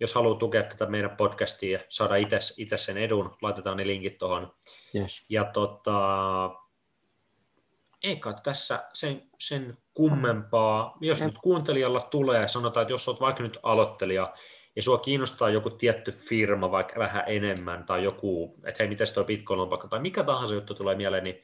Jos haluaa tukea tätä meidän podcastia ja saada itse sen edun, laitetaan ne linkit tuohon. Yes. Ja tota, ei kai tässä sen, sen kummempaa. Jos nyt kuuntelijalla tulee, sanotaan, että jos olet vaikka nyt aloittelija, ja sua kiinnostaa joku tietty firma vaikka vähän enemmän, tai joku, että hei, miten toi Bitcoin-lompakko, tai mikä tahansa juttu tulee mieleen, niin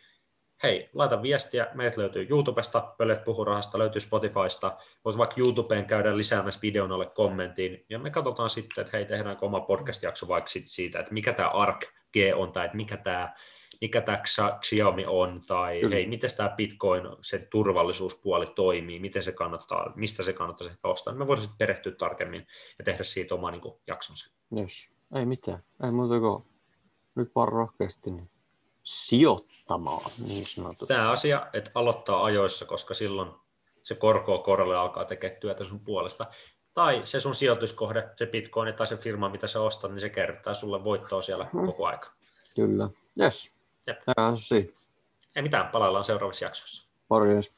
hei, laita viestiä, meiltä löytyy YouTubesta, Pölet puhuu rahasta, löytyy Spotifysta, voisi vaikka YouTubeen käydä lisäämässä videon alle kommentin, ja me katsotaan sitten, että hei, tehdäänkö oma podcast-jakso vaikka sit siitä, että mikä tämä ARK G on, tai että mikä tämä mikä tämä Xiaomi on, tai Kyllä. hei, miten tämä Bitcoin, se turvallisuuspuoli toimii, miten se kannattaa, mistä se kannattaa ehkä ostaa. Me voidaan sitten perehtyä tarkemmin ja tehdä siitä oma niin kuin, jaksonsa. Yes. Ei mitään. Ei muuta kuin nyt vaan rohkeasti niin sijoittamaan niin sanotusti. Tämä asia, että aloittaa ajoissa, koska silloin se korko korolle alkaa tekemään työtä sun puolesta. Tai se sun sijoituskohde, se bitcoin tai se firma, mitä sä ostat, niin se kertaa sulle voittoa siellä Mhm. koko aika. Kyllä. Yes. Jep. Siinä. Ei mitään, palaillaan seuraavassa jaksossa. Morjens.